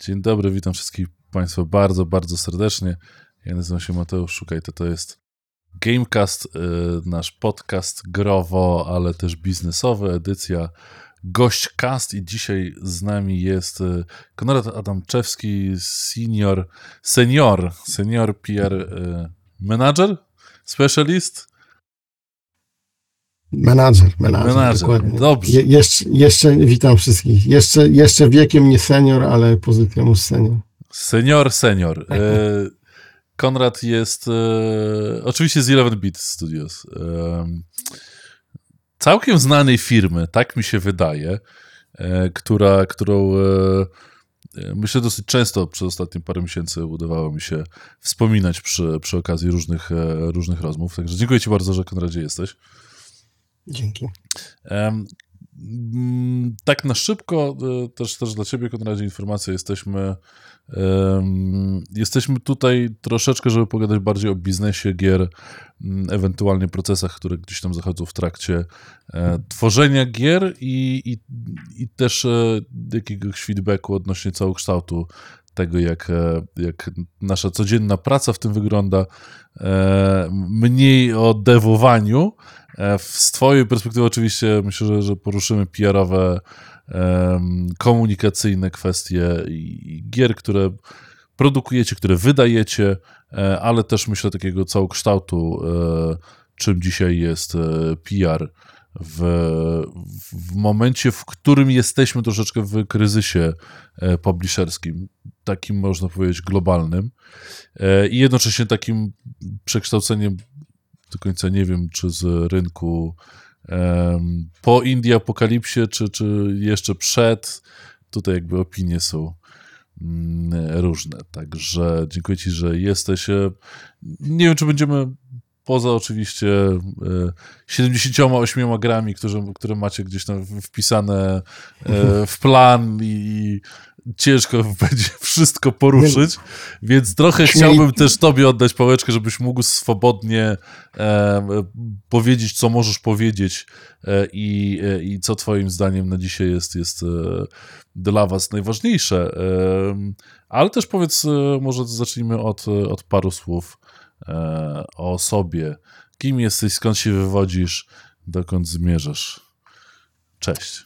Dzień dobry, witam wszystkich Państwa bardzo, bardzo serdecznie. Ja nazywam się Mateusz Szukajte, to jest Gamecast, y, nasz podcast growo, ale też biznesowy, edycja Gośćcast i dzisiaj z nami jest y, Konrad Adamczewski, senior, senior, senior PR y, manager, specialist, Menadżer, menadżer, Menadżer, dokładnie. dobrze. Je, jeszcze, jeszcze witam wszystkich. Jeszcze, jeszcze wiekiem nie senior, ale pozycją już senior. Senior, senior. E, Konrad jest e, oczywiście z 11-bit Studios. E, całkiem znanej firmy, tak mi się wydaje, e, która, którą e, myślę dosyć często przez ostatnie parę miesięcy udawało mi się wspominać przy, przy okazji różnych, e, różnych rozmów. Także dziękuję Ci bardzo, że Konradzie jesteś. Dzięki. Mm, Tak na szybko, e, też, też dla Ciebie, Konradzie, informacja. Jesteśmy, em, jesteśmy tutaj troszeczkę, żeby pogadać bardziej o biznesie gier, m, ewentualnie procesach, które gdzieś tam zachodzą w trakcie e, tworzenia gier i, i, i też e, jakiegoś feedbacku odnośnie całokształtu tego, jak, e, jak nasza codzienna praca w tym wygląda. E, Mniej o dewowaniu, Z Twojej perspektywy oczywiście myślę, że, że poruszymy PR-owe, komunikacyjne kwestie i i gier, które produkujecie, które wydajecie, e, ale też myślę takiego całokształtu, e, czym dzisiaj jest e, PR w, w momencie, w którym jesteśmy troszeczkę w kryzysie e, publisherskim, takim można powiedzieć globalnym e, i jednocześnie takim przekształceniem do końca nie wiem, czy z rynku po Indie Apokalipsie, czy, czy jeszcze przed. Tutaj jakby opinie są mm, różne. Także dziękuję Ci, że jesteś. E, Nie wiem, czy będziemy poza oczywiście e, 78 grami, które, które macie gdzieś tam wpisane e, w plan i, i ciężko będzie wszystko poruszyć, więc trochę chciałbym też Tobie oddać pałeczkę, żebyś mógł swobodnie e, powiedzieć, co możesz powiedzieć e, i, e, i co Twoim zdaniem na dzisiaj jest, jest e, dla Was najważniejsze. E, ale też powiedz, e, może zacznijmy od, od paru słów o sobie. Kim jesteś, skąd się wywodzisz, dokąd zmierzasz? Cześć.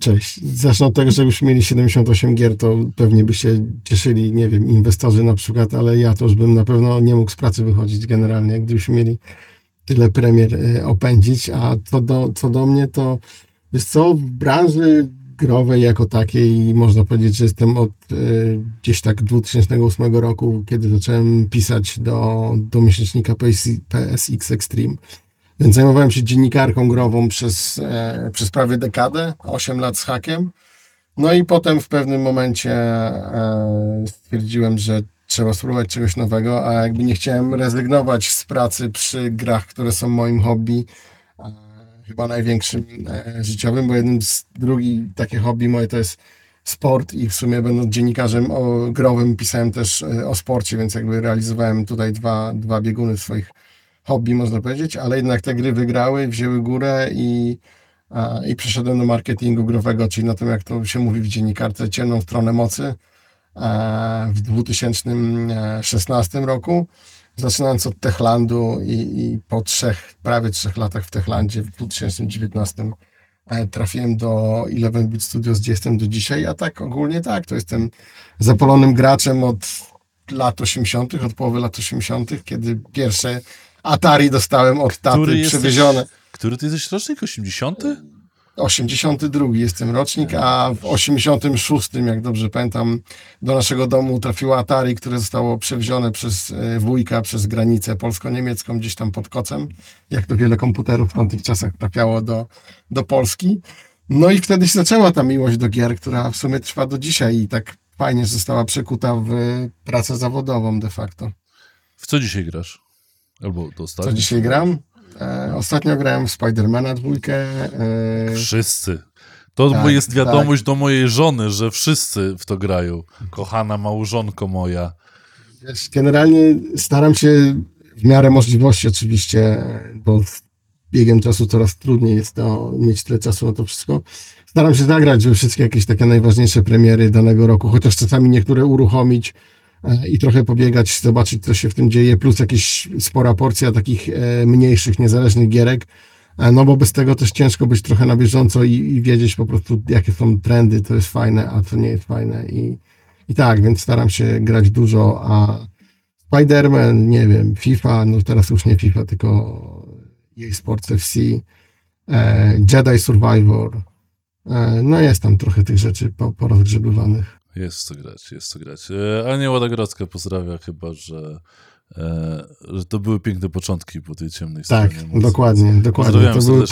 Cześć. Zacznę od tego, że już mieli 78 gier, to pewnie by się cieszyli, nie wiem, inwestorzy na przykład, ale ja to już bym na pewno nie mógł z pracy wychodzić generalnie, gdybyśmy mieli tyle premier e, opędzić, a co do, co do mnie, to wiesz co, w branży growej jako takiej można powiedzieć, że jestem od e, gdzieś tak 2008 roku, kiedy zacząłem pisać do, do miesięcznika PS, PSX Extreme. Więc zajmowałem się dziennikarką grową przez, e, przez prawie dekadę, 8 lat z hakiem. No i potem w pewnym momencie e, stwierdziłem, że trzeba spróbować czegoś nowego, a jakby nie chciałem rezygnować z pracy przy grach, które są moim hobby, e, chyba największym e, życiowym, bo jednym z drugi takie hobby moje to jest sport i w sumie będąc dziennikarzem o growym pisałem też e, o sporcie, więc jakby realizowałem tutaj dwa, dwa bieguny swoich hobby, można powiedzieć, ale jednak te gry wygrały, wzięły górę i, a, i przeszedłem do marketingu growego, czyli na tym, jak to się mówi w dziennikarce, ciemną stronę mocy e, w 2016 roku. Zaczynając od Techlandu i, i po trzech, prawie trzech latach w Techlandzie w 2019 e, trafiłem do 11-bit Studios, gdzie jestem do dzisiaj, a tak ogólnie tak, to jestem zapalonym graczem od lat 80., od połowy lat 80., kiedy pierwsze Atari dostałem od taty Który jesteś- przewiezione. Który ty jesteś rocznik? 80? 82 jestem rocznik, a w 86, jak dobrze pamiętam, do naszego domu trafiło Atari, które zostało przewiezione przez e, wujka przez granicę polsko-niemiecką gdzieś tam pod kocem, jak to wiele komputerów w tamtych czasach trafiało do, do Polski. No i wtedy się zaczęła ta miłość do gier, która w sumie trwa do dzisiaj i tak fajnie została przekuta w pracę zawodową de facto. W co dzisiaj grasz? Albo Co dostać? dzisiaj gram? E, ostatnio grałem w Spidermana dwójkę. E, Wszyscy. To Tak, jest wiadomość do mojej żony, że wszyscy w to grają. Kochana małżonko moja. Wiesz, generalnie staram się w miarę możliwości oczywiście, bo z biegiem czasu coraz trudniej jest to, mieć tyle czasu na to wszystko. staram się zagrać we wszystkie jakieś takie najważniejsze premiery danego roku, chociaż czasami niektóre uruchomić i trochę pobiegać, zobaczyć, co się w tym dzieje, plus jakieś spora porcja takich e, mniejszych, niezależnych gierek, e, no bo bez tego też ciężko być trochę na bieżąco i, i wiedzieć po prostu, jakie są trendy, to jest fajne, a co nie jest fajne. I, i tak, więc staram się grać dużo, a Spider-Man, nie wiem, FIFA, no teraz już nie FIFA, tylko EA Sports FC, e, Jedi Survivor, e, no jest tam trochę tych rzeczy po, porozgrzebywanych. Jest co grać, jest co grać. E, Ania Ładogrodzka pozdrawia chyba, że, e, że to były piękne początki po tej ciemnej Tak, stronie. mocy. dokładnie, dokładnie. To były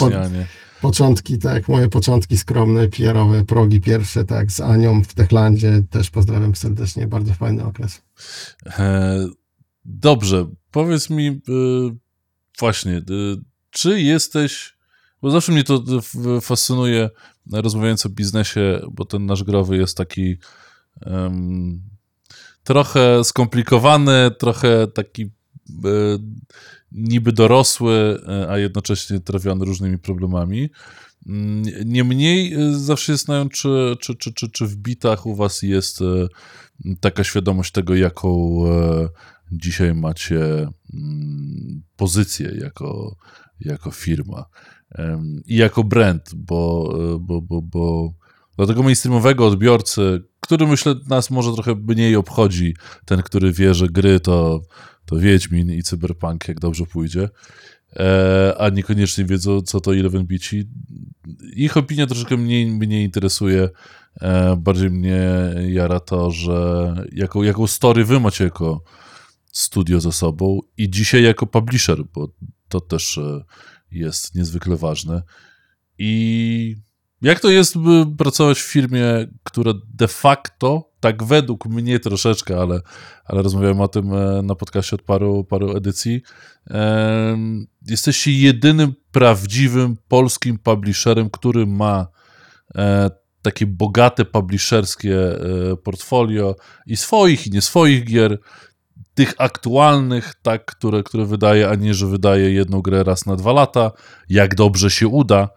początki, tak, moje początki skromne, PR-owe, progi pierwsze, tak, z Anią w Techlandzie, też pozdrawiam serdecznie, bardzo fajny okres. E, Dobrze, powiedz mi właśnie, czy jesteś, bo zawsze mnie to fascynuje, rozmawiając o biznesie, bo ten nasz growy jest taki em, trochę skomplikowany, trochę taki e, niby dorosły, e, a jednocześnie trawiony różnymi problemami. Mm, Niemniej e, zawsze się zastanawiam, czy, czy, czy, czy, czy w bitach u was jest e, taka świadomość tego, jaką dzisiaj macie mm, pozycję jako, jako firma i jako brand, bo, bo, bo, bo dla tego mainstreamowego odbiorcy, który myślę nas może trochę mniej obchodzi, ten, który wie, że gry to, to Wiedźmin i Cyberpunk, jak dobrze pójdzie, e, a niekoniecznie wiedzą, co to 11 bici. Ich opinia troszeczkę mniej mnie interesuje. E, bardziej mnie jara to, że jaką, jaką story wy macie jako studio ze sobą i dzisiaj jako publisher, bo to też e, jest niezwykle ważne. I jak to jest by pracować w firmie, która de facto, tak według mnie troszeczkę, ale, ale rozmawiałem o tym e, na podcaście od paru, paru edycji, jesteście jedynym prawdziwym polskim publisherem, który ma e, takie bogate publisherskie e, portfolio i swoich, i nie swoich gier, tych aktualnych, tak, które, które wydaje, a nie, że wydaje jedną grę raz na dwa lata, jak dobrze się uda.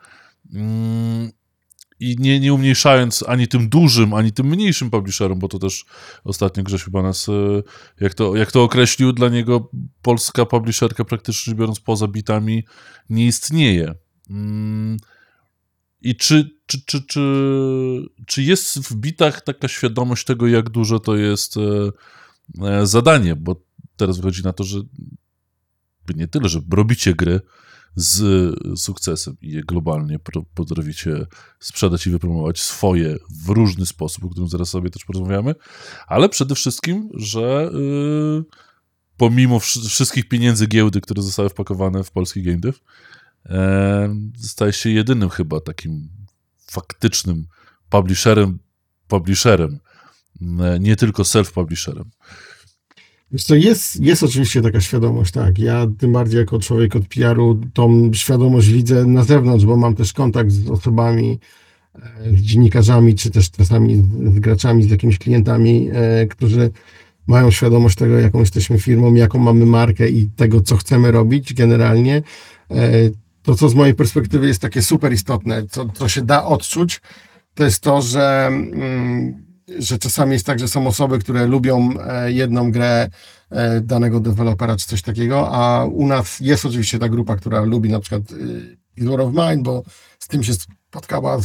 I nie, nie umniejszając ani tym dużym, ani tym mniejszym publisherom, bo to też ostatnio Grzesiu chyba nas, e, jak to, jak to określił, dla niego polska publisherka praktycznie biorąc poza bitami nie istnieje. Mm, I czy, czy, czy, czy, czy jest w bitach taka świadomość tego, jak duże to jest e, e, zadanie? Bo teraz wychodzi na to, że nie tyle, że robicie gry z sukcesem i globalnie potraficie sprzedać i wypromować swoje w różny sposób, o którym zaraz sobie też porozmawiamy, ale przede wszystkim, że y, pomimo wsz- wszystkich pieniędzy giełdy, które zostały wpakowane w polski game dev, e, staje się jedynym chyba takim faktycznym publisherem, publisherem, e, nie tylko self-publisherem. Wiesz co, jest, jest oczywiście taka świadomość, tak. Ja tym bardziej jako człowiek od PR-u tą świadomość widzę na zewnątrz, bo mam też kontakt z osobami, e, z dziennikarzami, czy też czasami z, graczami, z jakimiś klientami, e, którzy mają świadomość tego, jaką jesteśmy firmą, jaką mamy markę i tego, co chcemy robić generalnie. E, to, co z mojej perspektywy jest takie super istotne, co, co się da odczuć, to jest to, że, mm, że czasami jest tak, że są osoby, które lubią e, jedną grę e, danego dewelopera czy coś takiego, a u nas jest oczywiście ta grupa, która lubi na przykład e, War of Mine, bo z tym się spotkała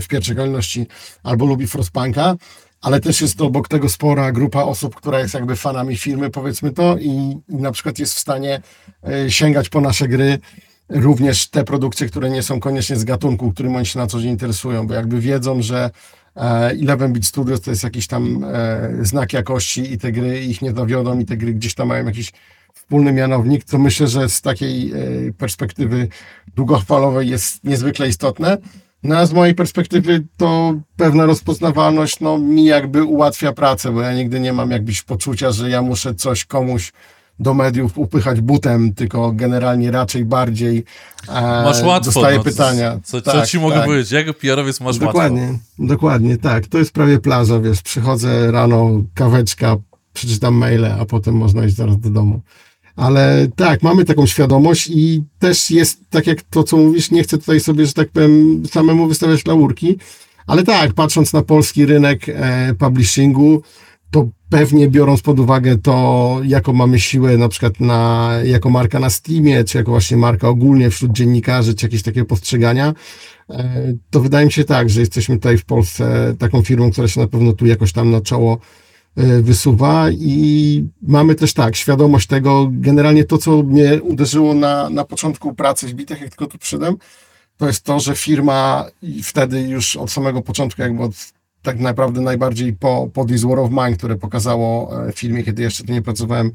w pierwszej kolejności, albo lubi Frostpunka, ale też jest to obok tego spora grupa osób, która jest jakby fanami firmy, powiedzmy to, i, i na przykład jest w stanie sięgać po nasze gry, również te produkcje, które nie są koniecznie z gatunku, którym oni się na co dzień interesują, bo jakby wiedzą, że e, 11-bit Studios to jest jakiś tam e, znak jakości i te gry ich nie zawiodą i te gry gdzieś tam mają jakiś wspólny mianownik, co myślę, że z takiej e, perspektywy długofalowej jest niezwykle istotne. No a z mojej perspektywy to pewna rozpoznawalność no, mi jakby ułatwia pracę, bo ja nigdy nie mam jakbyś poczucia, że ja muszę coś komuś do mediów upychać butem, tylko generalnie raczej bardziej e, Masz łatwo. dostaję no, pytania. Co, co Tak, ci mogę tak. powiedzieć? Jako PR-owiec masz Dokładnie, łatwo. dokładnie, tak. To jest prawie plaża, wiesz, przychodzę rano, kaweczka, przeczytam maile, a potem można iść zaraz do domu. Ale tak, mamy taką świadomość i też jest, tak jak to, co mówisz, nie chcę tutaj sobie, że tak powiem, samemu wystawiać laurki, ale tak, patrząc na polski rynek e, publishingu, to pewnie biorąc pod uwagę to, jaką mamy siłę na przykład na, jako marka na Steamie, czy jako właśnie marka ogólnie wśród dziennikarzy, czy jakieś takie postrzegania, e, to wydaje mi się tak, że jesteśmy tutaj w Polsce taką firmą, która się na pewno tu jakoś tam na czoło e, wysuwa i mamy też tak, świadomość tego, generalnie to, co mnie uderzyło na, na początku pracy w Bitach, jak tylko tu przyszedłem, to jest to, że firma wtedy już od samego początku, jakby od tak naprawdę najbardziej po, po This War of Mine, które pokazało e, w filmie, kiedy jeszcze tu nie pracowałem,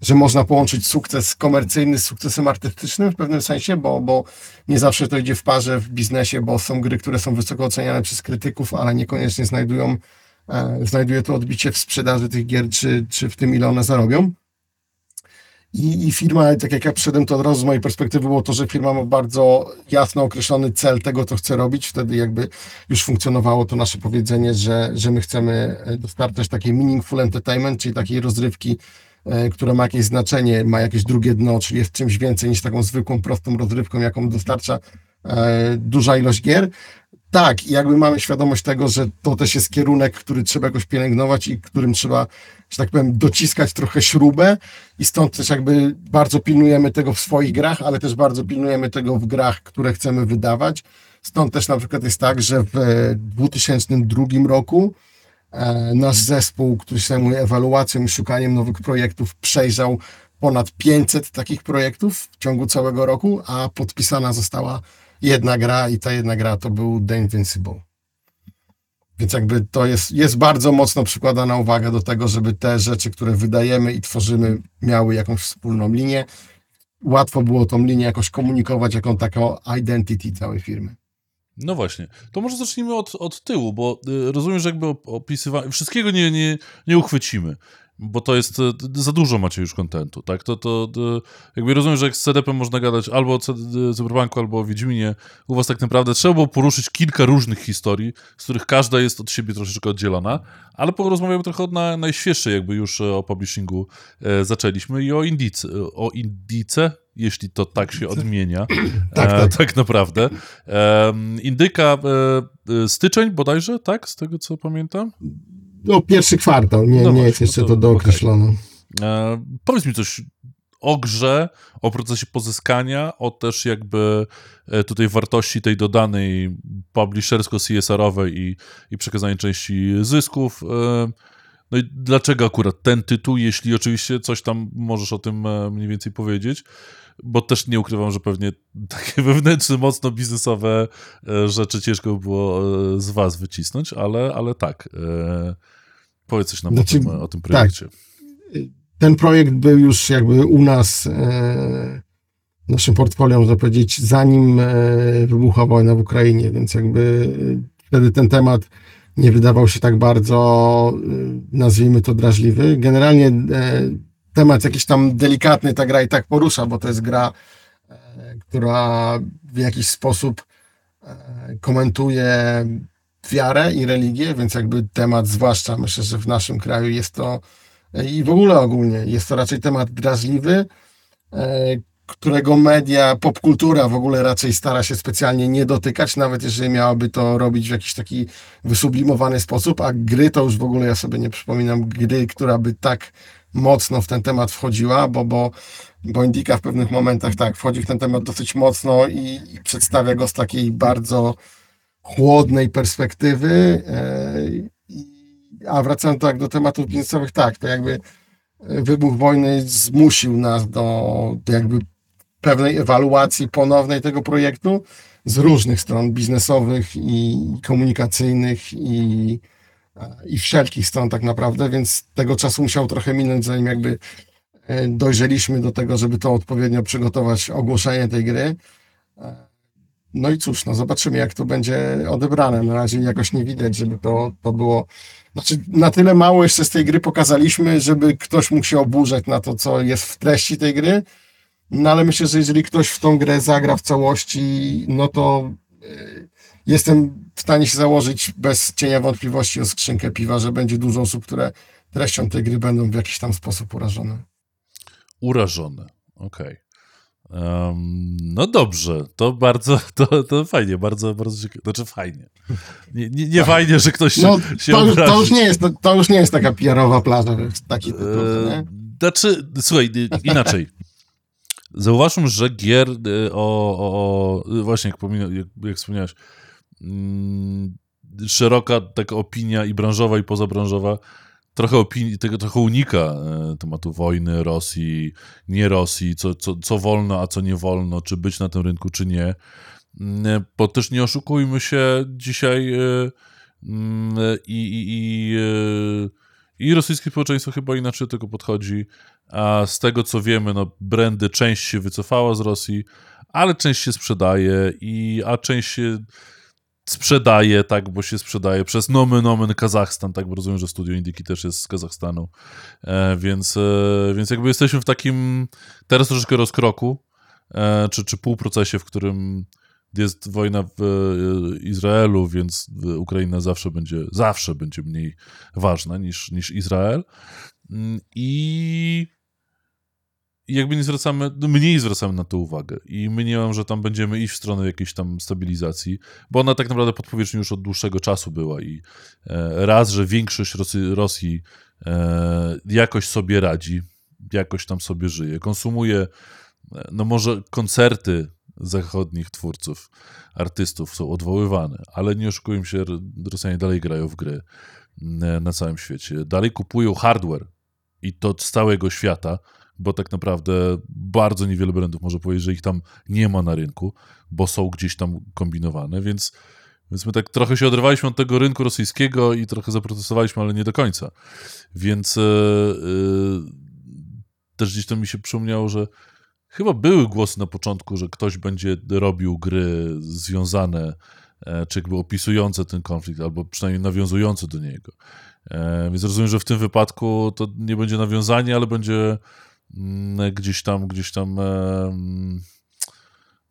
że można połączyć sukces komercyjny z sukcesem artystycznym w pewnym sensie, bo, bo nie zawsze to idzie w parze w biznesie, bo są gry, które są wysoko oceniane przez krytyków, ale niekoniecznie znajdują, e, znajduje to odbicie w sprzedaży tych gier, czy, czy w tym, ile one zarobią. I, I firma, tak jak ja przyszedłem, to od razu z mojej perspektywy było to, że firma ma bardzo jasno określony cel tego, co chce robić. Wtedy jakby już funkcjonowało to nasze powiedzenie, że, że my chcemy e, dostarczać takiej meaningful entertainment, czyli takiej rozrywki, e, która ma jakieś znaczenie, ma jakieś drugie dno, czyli jest czymś więcej niż taką zwykłą, prostą rozrywką, jaką dostarcza e, duża ilość gier. Tak, i jakby mamy świadomość tego, że to też jest kierunek, który trzeba jakoś pielęgnować i którym trzeba, że tak powiem, dociskać trochę śrubę i stąd też jakby bardzo pilnujemy tego w swoich grach, ale też bardzo pilnujemy tego w grach, które chcemy wydawać. Stąd też na przykład jest tak, że w 2002 roku e, nasz zespół, który się zajmuje ewaluacją i szukaniem nowych projektów, przejrzał ponad 500 takich projektów w ciągu całego roku, a podpisana została jedna gra i ta jedna gra to był The Invincible. Więc jakby to jest, jest bardzo mocno przykładana uwaga do tego, żeby te rzeczy, które wydajemy i tworzymy, miały jakąś wspólną linię. Łatwo było tą linię jakoś komunikować, jaką taką identity całej firmy. No właśnie. To może zacznijmy od, od tyłu, bo y, rozumiem, że jakby opisywanie... Wszystkiego nie, nie, nie uchwycimy bo to jest, e, za dużo macie już kontentu, tak? To, to, to jakby rozumiem, że jak z CDP można gadać albo o Cyberpunku, albo o Wiedźminie, u was tak naprawdę trzeba było poruszyć kilka różnych historii, z których każda jest od siebie troszeczkę oddzielona, ale porozmawiamy trochę od na, najświeższej jakby już e, o publishingu e, zaczęliśmy i o Indice, o Indice, jeśli to tak się odmienia, tak, tak. E, tak naprawdę. E, indyka e, styczeń bodajże, tak? Z tego co pamiętam? No, pierwszy kwartał, nie, no nie jest jeszcze no to, to dookreślone. Okay. E, powiedz mi coś o grze, o procesie pozyskania, o też jakby e, tutaj wartości tej dodanej publishersko-CSR-owej i, i przekazanie części zysków. E, no i dlaczego akurat ten tytuł, jeśli oczywiście coś tam możesz o tym e, mniej więcej powiedzieć, bo też nie ukrywam, że pewnie takie wewnętrzne, mocno biznesowe rzeczy ciężko by było z was wycisnąć, ale, ale tak. Powiedz coś nam znaczy, o, tym, o tym projekcie. Tak. Ten projekt był już jakby u nas e, naszym portfolio, można powiedzieć, zanim e, wybuchła wojna w Ukrainie, więc jakby e, wtedy ten temat nie wydawał się tak bardzo, e, nazwijmy to, drażliwy. Generalnie e, temat jakiś tam delikatny ta gra i tak porusza, bo to jest gra, e, która w jakiś sposób komentuje wiarę i religię, więc jakby temat, zwłaszcza myślę, że w naszym kraju jest to i w ogóle ogólnie jest to raczej temat drażliwy, e, którego media, popkultura w ogóle raczej stara się specjalnie nie dotykać, nawet jeżeli miałaby to robić w jakiś taki wysublimowany sposób, a gry to już w ogóle ja sobie nie przypominam gry, która by tak mocno w ten temat wchodziła, bo, bo, bo Indika w pewnych momentach tak wchodzi w ten temat dosyć mocno i, i przedstawia go z takiej bardzo chłodnej perspektywy. E, a wracając tak do tematów biznesowych, tak, to jakby wybuch wojny zmusił nas do, do jakby pewnej ewaluacji ponownej tego projektu z różnych stron biznesowych i komunikacyjnych i, i wszelkich stron tak naprawdę, więc tego czasu musiał trochę minąć, zanim jakby e, dojrzeliśmy do tego, żeby to odpowiednio przygotować ogłoszenie tej gry. No i cóż, no zobaczymy, jak to będzie odebrane. Na razie jakoś nie widać, żeby to, to było. Znaczy, na tyle mało jeszcze z tej gry pokazaliśmy, żeby ktoś mógł się oburzać na to, co jest w treści tej gry. No ale myślę, że jeżeli ktoś w tą grę zagra w całości, no to yy, jestem w stanie się założyć bez cienia wątpliwości o skrzynkę piwa, że będzie dużo osób, które treścią tej gry będą w jakiś tam sposób urażone. urażone. Okej. Okay. Um, no dobrze, to bardzo, to, to fajnie, bardzo, bardzo ciekawe. Znaczy fajnie. Nie, nie, nie fajnie, że ktoś się, no, się to, już, to, już nie jest, to, to, już nie jest taka PR-owa plaża, taki tytuł? Znaczy, słuchaj, inaczej. Zauważmy, że gier e, o, o, o właśnie jak, jak, jak wspomniałeś, mm, szeroka taka opinia i branżowa, i pozabranżowa trochę opinii, tego trochę unika e, tematu wojny, Rosji, nie Rosji, co, co, co wolno, a co nie wolno, czy być na tym rynku, czy nie. Mm, e, bo też nie oszukujmy się dzisiaj e, mm, i, i, i, i rosyjskie społeczeństwo chyba inaczej do tego podchodzi, a z tego co wiemy, no brandy część się wycofała z Rosji, ale część się sprzedaje, i, a część się sprzedaje, tak, bo się sprzedaje przez nomen nomen Kazachstan, tak, bo rozumiem, że studio Indiki też jest z Kazachstanu, e, więc, e, więc jakby jesteśmy w takim teraz troszeczkę rozkroku, e, czy, czy półprocesie, w którym jest wojna w e, Izraelu, więc Ukraina zawsze będzie, zawsze będzie mniej ważna niż, niż Izrael. Mm, i jakby nie zwracamy, no mniej zwracamy na to uwagę i mniemam, że tam będziemy iść w stronę jakiejś tam stabilizacji, bo ona tak naprawdę pod powierzchnią już od dłuższego czasu była i e, raz, że większość Rosji, e, jakoś sobie radzi, jakoś tam sobie żyje, konsumuje, e, no może koncerty zachodnich twórców, artystów są odwoływane, ale nie oszukujmy się, Rosjanie dalej grają w gry na całym świecie, dalej kupują hardware i to z całego świata, bo tak naprawdę bardzo niewiele brandów może powiedzieć, że ich tam nie ma na rynku, bo są gdzieś tam kombinowane, więc, więc my tak trochę się odrywaliśmy od tego rynku rosyjskiego i trochę zaprotestowaliśmy, ale nie do końca. Więc yy, też gdzieś to mi się przypomniało, że chyba były głosy na początku, że ktoś będzie robił gry związane e, czy jakby opisujące ten konflikt, albo przynajmniej nawiązujące do niego. Więc rozumiem, że w tym wypadku to nie będzie nawiązanie, ale będzie gdzieś tam, gdzieś tam.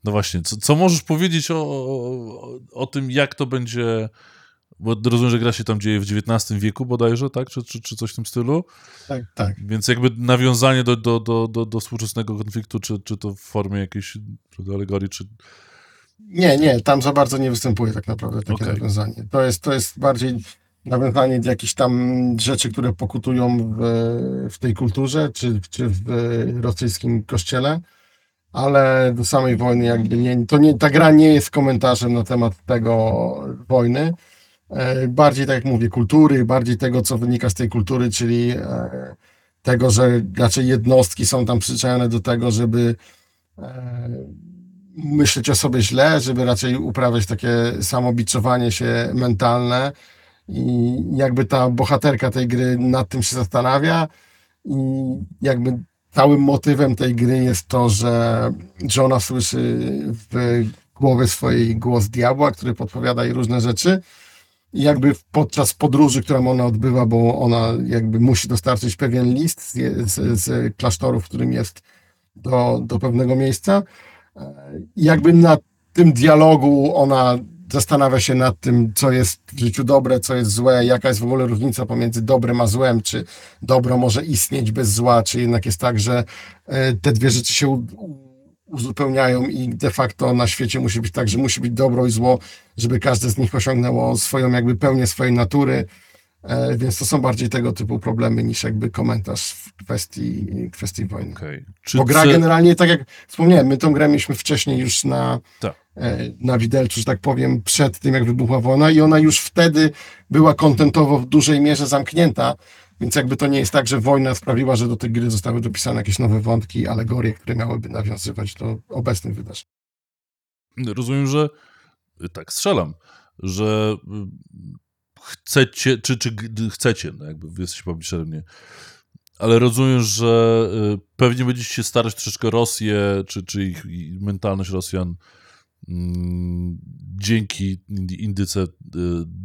No właśnie, co, co możesz powiedzieć o, o, o, tym, jak to będzie. Bo rozumiem, że gra się tam dzieje w XIX wieku bodajże, tak? Czy, czy, czy coś w tym stylu? Tak, tak. Więc jakby nawiązanie do, do, do, do, do współczesnego konfliktu, czy, czy to w formie jakiejś alegorii, czy... Nie, nie, tam za bardzo nie występuje tak naprawdę takie okay. nawiązanie. To jest, to jest bardziej nawiązanie do jakichś tam rzeczy, które pokutują w, w tej kulturze, czy, czy w rosyjskim kościele, ale do samej wojny jakby nie, to nie, ta gra nie jest komentarzem na temat tego wojny, e, bardziej tak jak mówię, kultury, bardziej tego, co wynika z tej kultury, czyli e, tego, że raczej jednostki są tam przyzwyczajone do tego, żeby e, myśleć o sobie źle, żeby raczej uprawiać takie samobiczowanie się mentalne, i jakby ta bohaterka tej gry nad tym się zastanawia i jakby całym motywem tej gry jest to, że żona słyszy w głowie swojej głos diabła, który podpowiada jej różne rzeczy. I jakby podczas podróży, którą ona odbywa, bo ona jakby musi dostarczyć pewien list z, z, z klasztoru, w którym jest do, do pewnego miejsca, jakby na tym dialogu ona zastanawia się nad tym, co jest w życiu dobre, co jest złe, jaka jest w ogóle różnica pomiędzy dobrem a złem, czy dobro może istnieć bez zła, czy jednak jest tak, że e, te dwie rzeczy się uzupełniają i de facto na świecie musi być tak, że musi być dobro i zło, żeby każde z nich osiągnęło swoją jakby pełnię swojej natury, więc to są bardziej tego typu problemy niż jakby komentarz w kwestii, kwestii wojny. Okay. Bo gra generalnie, tak jak wspomniałem, my tą grę mieliśmy wcześniej już na, tak. E, na widelcu, że tak powiem, przed tym, jak wybuchła wojna i ona już wtedy była kontentowo w dużej mierze zamknięta, więc jakby to nie jest tak, że wojna sprawiła, że do tej gry zostały dopisane jakieś nowe wątki, alegorie, które miałyby nawiązywać do obecnych wydarzeń. Rozumiem, że tak strzelam, że chcecie, czy, czy chcecie, no jakby jesteście publisherem, nie, ale rozumiem, że y, pewnie będziecie się starać troszeczkę Rosję, czy, czy ich mentalność Rosjan Mm, dzięki indyce y,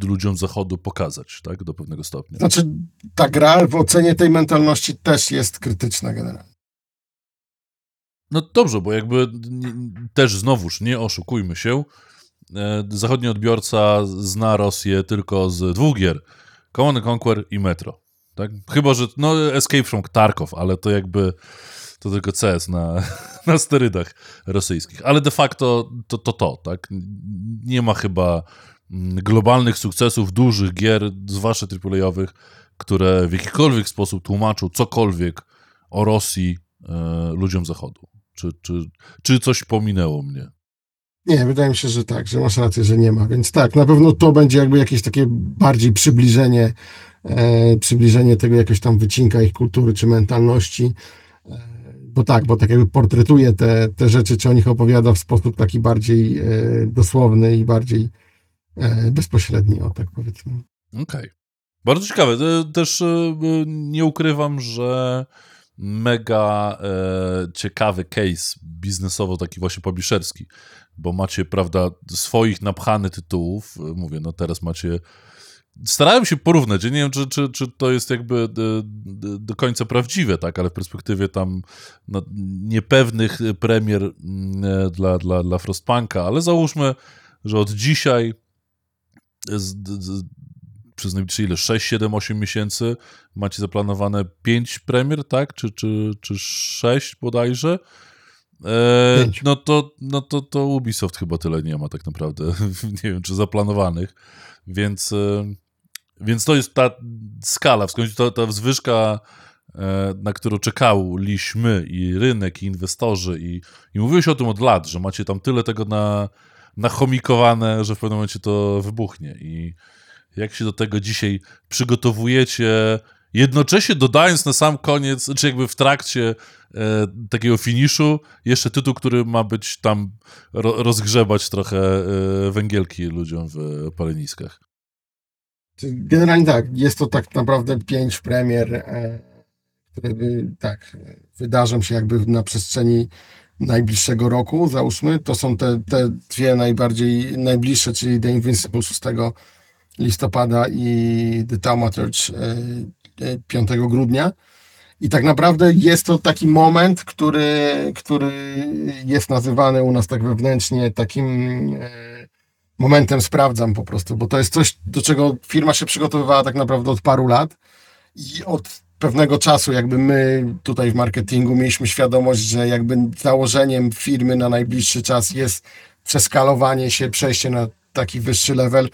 ludziom zachodu pokazać, tak, do pewnego stopnia. Znaczy, ta gra w ocenie tej mentalności też jest krytyczna generalnie. No dobrze, bo jakby też znowuż nie oszukujmy się, zachodni odbiorca zna Rosję tylko z dwóch gier, Command Conquer i Metro. Tak? Chyba, że no Escape from Tarkov, ale to jakby to tylko CS na, na sterydach rosyjskich. Ale de facto to to, to tak? Nie ma chyba mm, globalnych sukcesów, dużych gier, zwłaszcza AAA-owych, które w jakikolwiek sposób tłumaczą cokolwiek o Rosji e, ludziom Zachodu. Czy, czy, czy coś pominęło mnie? Nie, wydaje mi się, że tak, że masz rację, że nie ma. Więc tak, na pewno to będzie jakby jakieś takie bardziej przybliżenie, e, przybliżenie tego jakiegoś tam wycinka ich kultury czy mentalności. E, bo tak, bo tak jakby portretuje te, te rzeczy, czy o nich opowiada w sposób taki bardziej e, dosłowny i bardziej e, bezpośredni, o tak powiedzmy. Okej. Okay. Bardzo ciekawe. E, też e, nie ukrywam, że mega e, ciekawy case biznesowo, taki właśnie publisherski, bo macie, prawda, swoich napchanych tytułów. Mówię, no teraz macie. Starałem się porównać, nie wiem, czy, czy, czy to jest jakby do, do końca prawdziwe, tak, ale w perspektywie tam no, niepewnych premier mm, dla, dla, dla Frostpunka, ale załóżmy, że od dzisiaj z, z, przez najbliższe ile? 6, 7, 8 miesięcy macie zaplanowane 5 premier, tak? Czy, czy, czy 6 bodajże? E, no to, no to, to Ubisoft chyba tyle nie ma tak naprawdę. nie wiem, czy zaplanowanych. Więc, e, więc to jest ta skala, w końcu ta, ta wzwyżka, e, na którą czekaliśmy i rynek, i inwestorzy, i, i mówiłeś o tym od lat, że macie tam tyle tego na, nachomikowane, że w pewnym momencie to wybuchnie. I, jak się do tego dzisiaj przygotowujecie, jednocześnie dodając na sam koniec, czy jakby w trakcie takiego finiszu, jeszcze tytuł, który ma być tam, ro, rozgrzebać trochę e, węgielki ludziom w paleniskach. Generalnie tak, jest to tak naprawdę pięć premier, e, które by, tak, wydarzą się jakby na przestrzeni najbliższego roku, załóżmy. To są te, te dwie najbardziej najbliższe, czyli The Invincible 6 listopada i The Taumaturge 5 grudnia. I tak naprawdę jest to taki moment, który, który jest nazywany u nas tak wewnętrznie takim e, momentem sprawdzam po prostu, bo to jest coś, do czego firma się przygotowywała tak naprawdę od paru lat i od pewnego czasu jakby my tutaj w marketingu mieliśmy świadomość, że jakby założeniem firmy na najbliższy czas jest przeskalowanie się, przejście na taki wyższy level,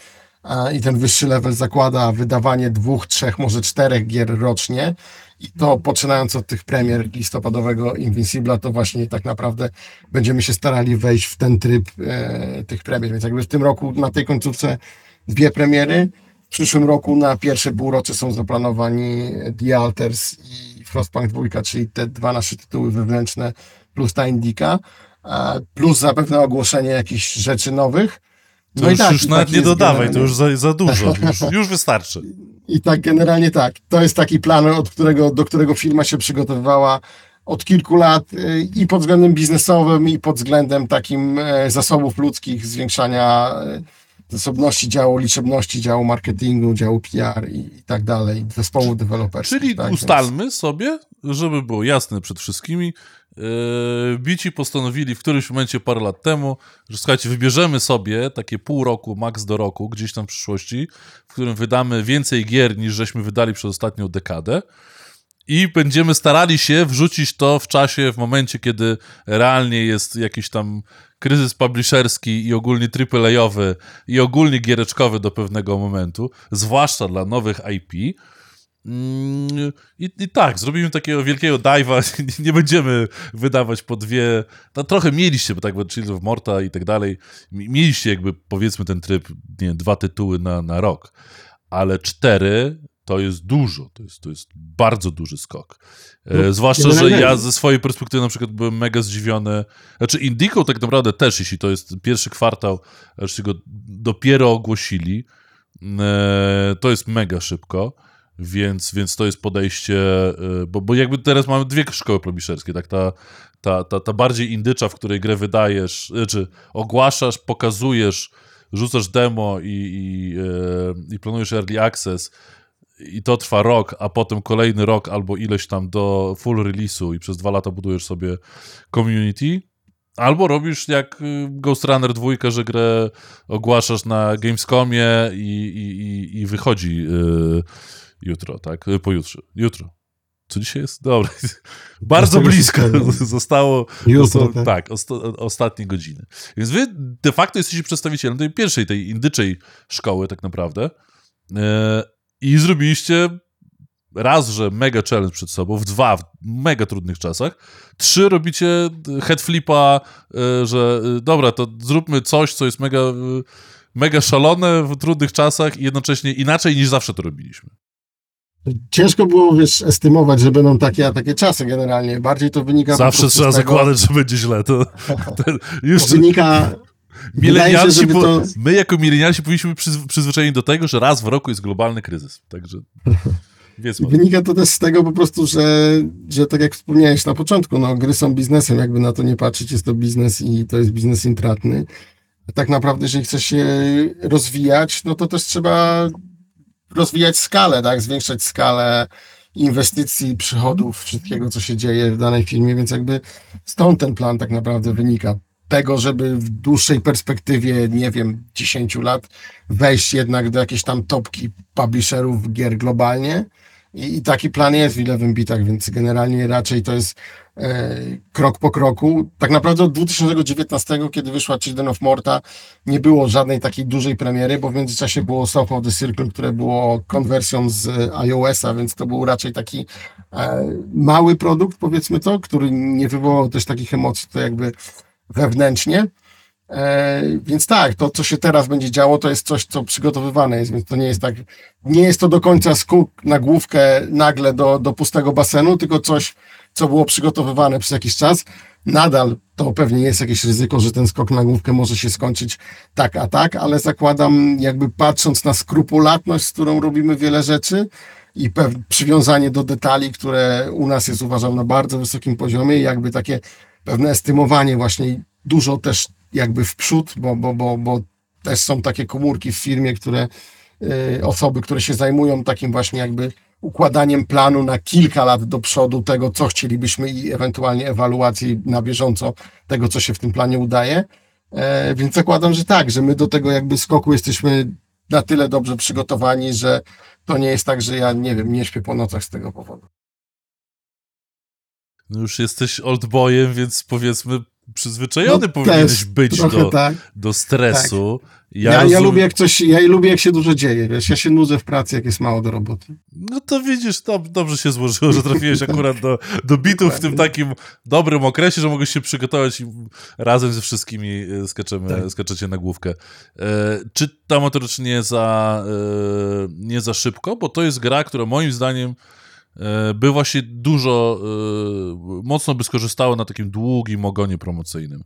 i ten wyższy level zakłada wydawanie dwóch, trzech, może czterech gier rocznie. I to poczynając od tych premier listopadowego Invincibla, to właśnie tak naprawdę będziemy się starali wejść w ten tryb e, tych premier. Więc jakby w tym roku na tej końcówce dwie premiery. W przyszłym roku na pierwsze półrocze są zaplanowani The Alters i Frostpunk 2, czyli te dwa nasze tytuły wewnętrzne plus ta Indika, plus zapewne ogłoszenie jakichś rzeczy nowych. To no już, tak, już nawet nie dodawaj, to już za, za dużo, już, już, wystarczy. I tak generalnie tak. To jest taki plan, od którego, do którego firma się przygotowywała od kilku lat y, i pod względem biznesowym, i pod względem takim e, zasobów ludzkich, zwiększania e, zasobności działu, liczebności działu marketingu, działu PR i, i tak dalej, zespołu deweloperskich. Czyli tak, ustalmy więc... sobie, żeby było jasne przed wszystkimi, bici postanowili w którymś momencie parę lat temu, że słuchajcie, wybierzemy sobie takie pół roku, maks do roku, gdzieś tam w przyszłości, w którym wydamy więcej gier niż żeśmy wydali przez ostatnią dekadę. I będziemy starali się wrzucić to w czasie, w momencie, kiedy realnie jest jakiś tam kryzys publisherski i ogólnie AAA-owy i ogólnie giereczkowy do pewnego momentu, zwłaszcza dla nowych IP, I, I, tak, zrobimy takiego wielkiego dive'a, nie będziemy wydawać po dwie, no trochę mieliście, bo tak, Chills of Morta i tak dalej, mieliście jakby powiedzmy ten tryb, nie dwa tytuły na, na rok, ale cztery to jest dużo, to jest, to jest bardzo duży skok. E, no, zwłaszcza, że ja ze swojej perspektywy na przykład byłem mega zdziwiony, znaczy Indico tak naprawdę też, jeśli to jest pierwszy kwartał, jeśli go dopiero ogłosili, e, to jest mega szybko, więc, więc to jest podejście, y, bo, bo jakby teraz mamy dwie szkoły publisherskie, tak, ta, ta, ta, ta bardziej indycza, w której grę wydajesz, czy znaczy ogłaszasz, pokazujesz, rzucasz demo i, i, y, i planujesz early access i to trwa rok, a potem kolejny rok albo ileś tam do full release'u i przez dwa lata budujesz sobie community, Albo robisz jak y, Ghost Runner 2, że grę ogłaszasz na Gamescomie i, i, i wychodzi yy, jutro, tak? Pojutrze. Jutro. Co dzisiaj jest? Dobra. Bardzo blisko zostało. Jutro, tak, tak osta ostatnie godziny. Więc wy de facto jesteście przedstawicielem tej pierwszej, tej indyczej szkoły, tak naprawdę. E, I zrobiliście raz, że mega challenge przed sobą, w dwa, w mega trudnych czasach. Trzy, robicie head flipa, e, że e, dobra, to zróbmy coś, co jest mega, mega szalone w trudnych czasach i jednocześnie inaczej niż zawsze to robiliśmy. Ciężko było, wiesz, estymować, że będą takie, a takie czasy generalnie. Bardziej to wynika Zawsze trzeba tego... zakładać, że będzie źle. To, to już to wynika... Milenialsi, się, to... my jako milenialsi powinniśmy przyzw przyzwyczajeni do tego, że raz w roku jest globalny kryzys. Także Wynika to też z tego po prostu, że, że tak jak wspomniałeś na początku, no, gry są biznesem, jakby na to nie patrzeć, jest to biznes i to jest biznes intratny. Tak naprawdę, jeżeli chce się rozwijać, no to też trzeba rozwijać skalę, tak, zwiększać skalę inwestycji, przychodów, wszystkiego, co się dzieje w danej firmie, więc jakby stąd ten plan tak naprawdę wynika. Tego, żeby w dłuższej perspektywie, nie wiem, 10 lat, wejść jednak do jakiejś tam topki publisherów gier globalnie, i, I, taki plan jest w Eleven Bitach, więc generalnie raczej to jest krok po kroku. Tak naprawdę od 2019, kiedy wyszła Children of Morta, nie było żadnej takiej dużej premiery, bo w międzyczasie było South the Circle, które było konwersją z iOS-a, więc to był raczej taki e, mały produkt, powiedzmy to, który nie wywołał też takich emocji, to jakby wewnętrznie. E, więc tak, to co się teraz będzie działo, to jest coś, co przygotowywane jest, więc to nie jest tak, nie jest to do końca skok na główkę nagle do, do pustego basenu, tylko coś, co było przygotowywane przez jakiś czas. Nadal to pewnie jest jakieś ryzyko, że ten skok na główkę może się skończyć tak a tak, ale zakładam, jakby patrząc na skrupulatność, z którą robimy wiele rzeczy i przywiązanie do detali, które u nas jest uważam na bardzo wysokim poziomie, jakby takie pewne estymowanie właśnie dużo też jakby w przód, bo, bo, bo, bo też są takie komórki w firmie, które y, osoby, które się zajmują takim właśnie jakby układaniem planu na kilka lat do przodu tego, co chcielibyśmy i ewentualnie ewaluacji na bieżąco tego, co się w tym planie udaje. E, więc zakładam, że tak, że my do tego jakby skoku jesteśmy na tyle dobrze przygotowani, że to nie jest tak, że ja nie wiem, nie śpię po nocach z tego powodu. No już jesteś oldboyem, więc powiedzmy przyzwyczajony no, powinieneś być do, tak. do stresu. Tak. Ja, ja, rozum... ja, lubię jak coś, ja lubię jak się dużo dzieje, wiesz, ja się nudzę w pracy, jak jest mało do roboty. No to widzisz, to dobrze się złożyło, że trafiłeś akurat do, do bitów w tym takim dobrym okresie, że mogłeś się przygotować i razem ze wszystkimi e, skaczemy, tak. skaczecie na główkę. E, czy ta motorycz nie za, e, nie za szybko? Bo to jest gra, która moim zdaniem by właśnie dużo, e, mocno by skorzystało na takim długim ogonie promocyjnym.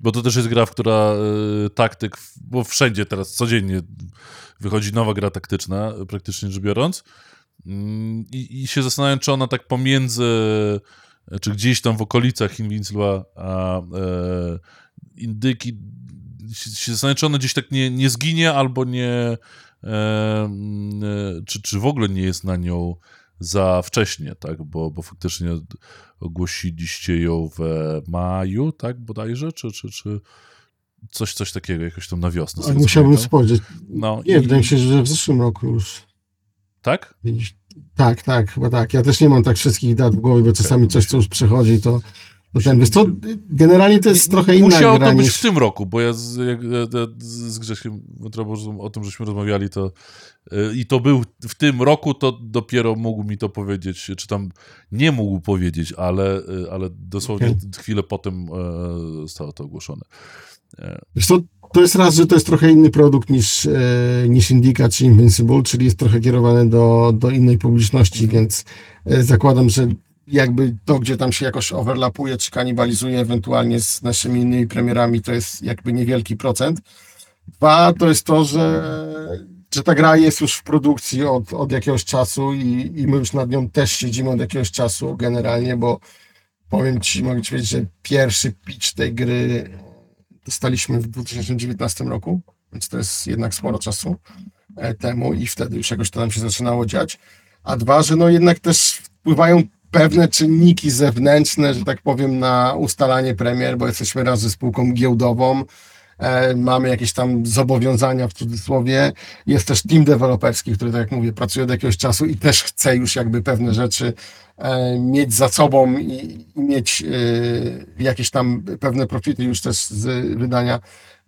Bo to też jest gra, w która e, taktyk, bo wszędzie teraz codziennie wychodzi nowa gra taktyczna, praktycznie rzecz biorąc. Mm, I, I, się zastanawiam, czy ona tak pomiędzy, czy gdzieś tam w okolicach Invincible a e, Indyki, się zastanawiam, czy ona gdzieś tak nie, nie zginie, albo nie, e, czy, czy w ogóle nie jest na nią za wcześnie, tak, bo, bo faktycznie ogłosiliście ją w maju, tak, bodajże, czy, czy, czy coś, coś takiego, jakoś tam na wiosnę. Ale musiałbym spojrzeć. No, nie, i... wydaje mi się, że w zeszłym roku już. Tak? Tak, tak, chyba tak. Ja też nie mam tak wszystkich dat w głowie, bo czasami coś, co już przechodzi, to ten, wiesz, to generalnie to jest trochę inna Musiało gra to być niż... w tym roku, bo ja z, jak, z Grześkiem o tym, żeśmy rozmawiali, to y, i to był w tym roku, to dopiero mógł mi to powiedzieć, czy tam nie mógł powiedzieć, ale, ale dosłownie okay. chwilę potem e, zostało to ogłoszone. E. Wiesz to, to jest raz, że to jest trochę inny produkt niż, e, niż Indica czy Invincible, czyli jest trochę kierowany do, do innej publiczności, więc zakładam, że jakby to, gdzie tam się jakoś overlapuje, czy kanibalizuje ewentualnie z naszymi innymi premierami, to jest jakby niewielki procent. Dwa, to jest to, że, że ta gra jest już w produkcji od, od jakiegoś czasu i, i my już nad nią też siedzimy od jakiegoś czasu generalnie, bo powiem Ci, mogę Ci powiedzieć, że pierwszy pitch tej gry dostaliśmy w 2019 roku, więc to jest jednak sporo czasu e, temu i wtedy już jakoś to nam się zaczynało dziać. A dwa, że no jednak też wpływają pewne czynniki zewnętrzne, że tak powiem, na ustalanie premier, bo jesteśmy raz ze spółką giełdową, e, mamy jakieś tam zobowiązania w cudzysłowie. Jest też team deweloperski, który, tak jak mówię, pracuje od jakiegoś czasu i też chce już jakby pewne rzeczy e, mieć za sobą i, i mieć e, jakieś tam pewne profity już też z wydania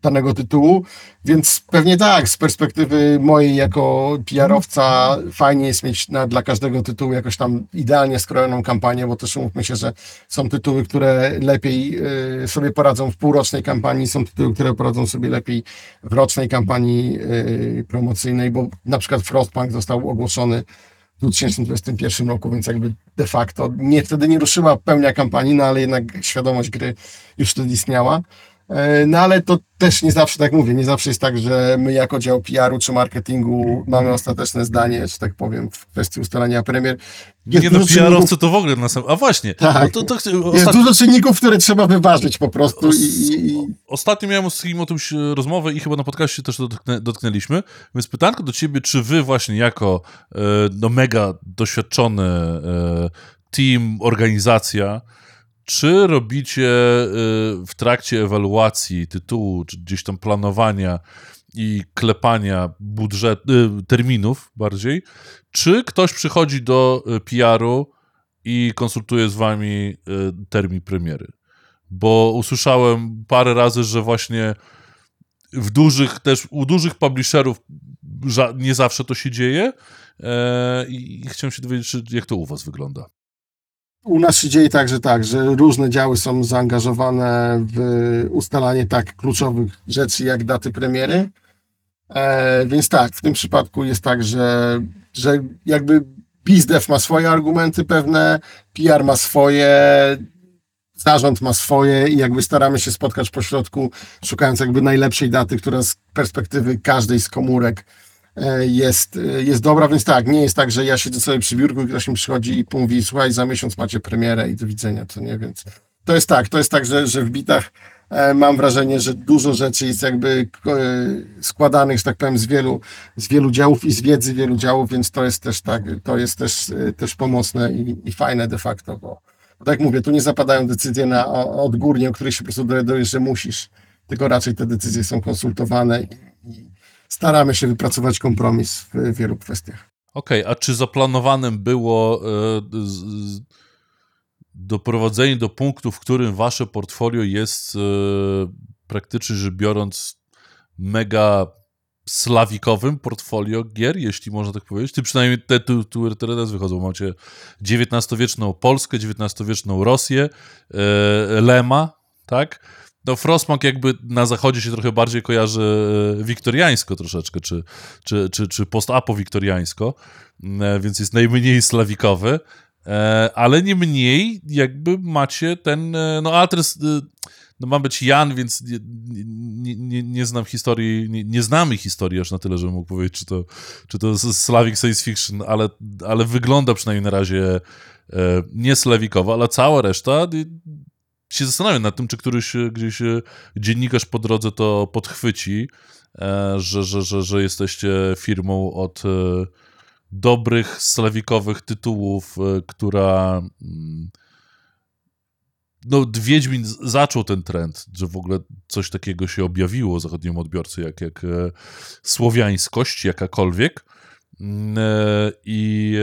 danego tytułu, więc pewnie tak, z perspektywy mojej jako PR-owca fajnie jest mieć na, dla każdego tytułu jakoś tam idealnie skrojoną kampanię, bo też umówmy się, że są tytuły, które lepiej y, sobie poradzą w półrocznej kampanii, są tytuły, które poradzą sobie lepiej w rocznej kampanii y, promocyjnej, bo na przykład Frostpunk został ogłoszony w 2021 roku, więc jakby de facto nie, wtedy nie ruszyła pełnia kampanii, no ale jednak świadomość gry już wtedy istniała. E, no ale to też nie zawsze tak mówię, nie zawsze jest tak, że my jako dział PR-u czy marketingu mamy ostateczne zdanie, że tak powiem, w kwestii ustalania premier. Jest nie no, PR-owcy to w ogóle na sam... A właśnie. Tak. No to, to, to, Jest dużo czynników, które trzeba wyważyć po prostu. I, i... Ostatnio miałem z kim o tym rozmowę i chyba na podcaście też dotknę, dotknęliśmy, więc pytanko do ciebie, czy wy właśnie jako e, no, mega doświadczony e, team, organizacja, czy robicie y, w trakcie ewaluacji tytułu, czy gdzieś tam planowania i klepania budżet, y, terminów bardziej, czy ktoś przychodzi do y, PR-u i konsultuje z wami termin premiery? Bo usłyszałem parę razy, że właśnie w dużych, też u dużych publisherów nie zawsze to się dzieje e, i chciałem się dowiedzieć, jak to u was wygląda. U nas się dzieje tak, że tak, że różne działy są zaangażowane w ustalanie tak kluczowych rzeczy jak daty premiery. E, więc tak, w tym przypadku jest tak, że, że jakby BizDev ma swoje argumenty pewne, PR ma swoje, zarząd ma swoje i jakby staramy się spotkać po środku, szukając jakby najlepszej daty, która z perspektywy każdej z komórek jest, e, jest dobra, więc tak, nie jest tak, że ja siedzę sobie przy biurku i ktoś mi przychodzi i mówi, słuchaj, za miesiąc macie premierę i do widzenia, to nie, więc to jest tak, to jest tak, że, że w bitach e, mam wrażenie, że dużo rzeczy jest jakby składanych, że tak powiem, z wielu, z wielu działów i z wiedzy wielu działów, więc to jest też tak, to jest też, też pomocne i, i fajne de facto, bo tak jak mówię, tu nie zapadają decyzje na odgórnie, o których się po prostu dowiadujesz, że musisz, tylko raczej te decyzje są konsultowane i, i staramy się wypracować kompromis w wielu kwestiach. Okej, okay, a czy zaplanowanym było e, doprowadzenie do punktu, w którym wasze portfolio jest e, praktycznie rzecz biorąc mega slawikowym portfolio gier, jeśli można tak powiedzieć. Ty przynajmniej te, które teraz wychodzą. Macie XIX-wieczną Polskę, XIX-wieczną Rosję, e, Lema, tak? No Frostpunk jakby na zachodzie się trochę bardziej kojarzy e, wiktoriańsko troszeczkę, czy, czy, czy, czy post-apo-wiktoriańsko, mm, e, więc jest najmniej slawikowy, e, ale nie mniej jakby macie ten, no Altres, no ma być Jan, więc nie, nie, nie, nie znam historii, nie, nie, znamy historii aż na tyle, żebym mógł powiedzieć, czy to, czy to Slavic science fiction, ale, ale wygląda przynajmniej na razie nie slawikowo, ale cała reszta się zastanawiam nad tym, czy któryś e, gdzieś e, dziennikarz po drodze to podchwyci, e, że, że, że, że jesteście firmą od dobrych, slawikowych tytułów, która mm, no, Wiedźmin zaczął ten trend, że w ogóle coś takiego się objawiło zachodniemu odbiorcy, jak, jak słowiańskość jakakolwiek. Mm, I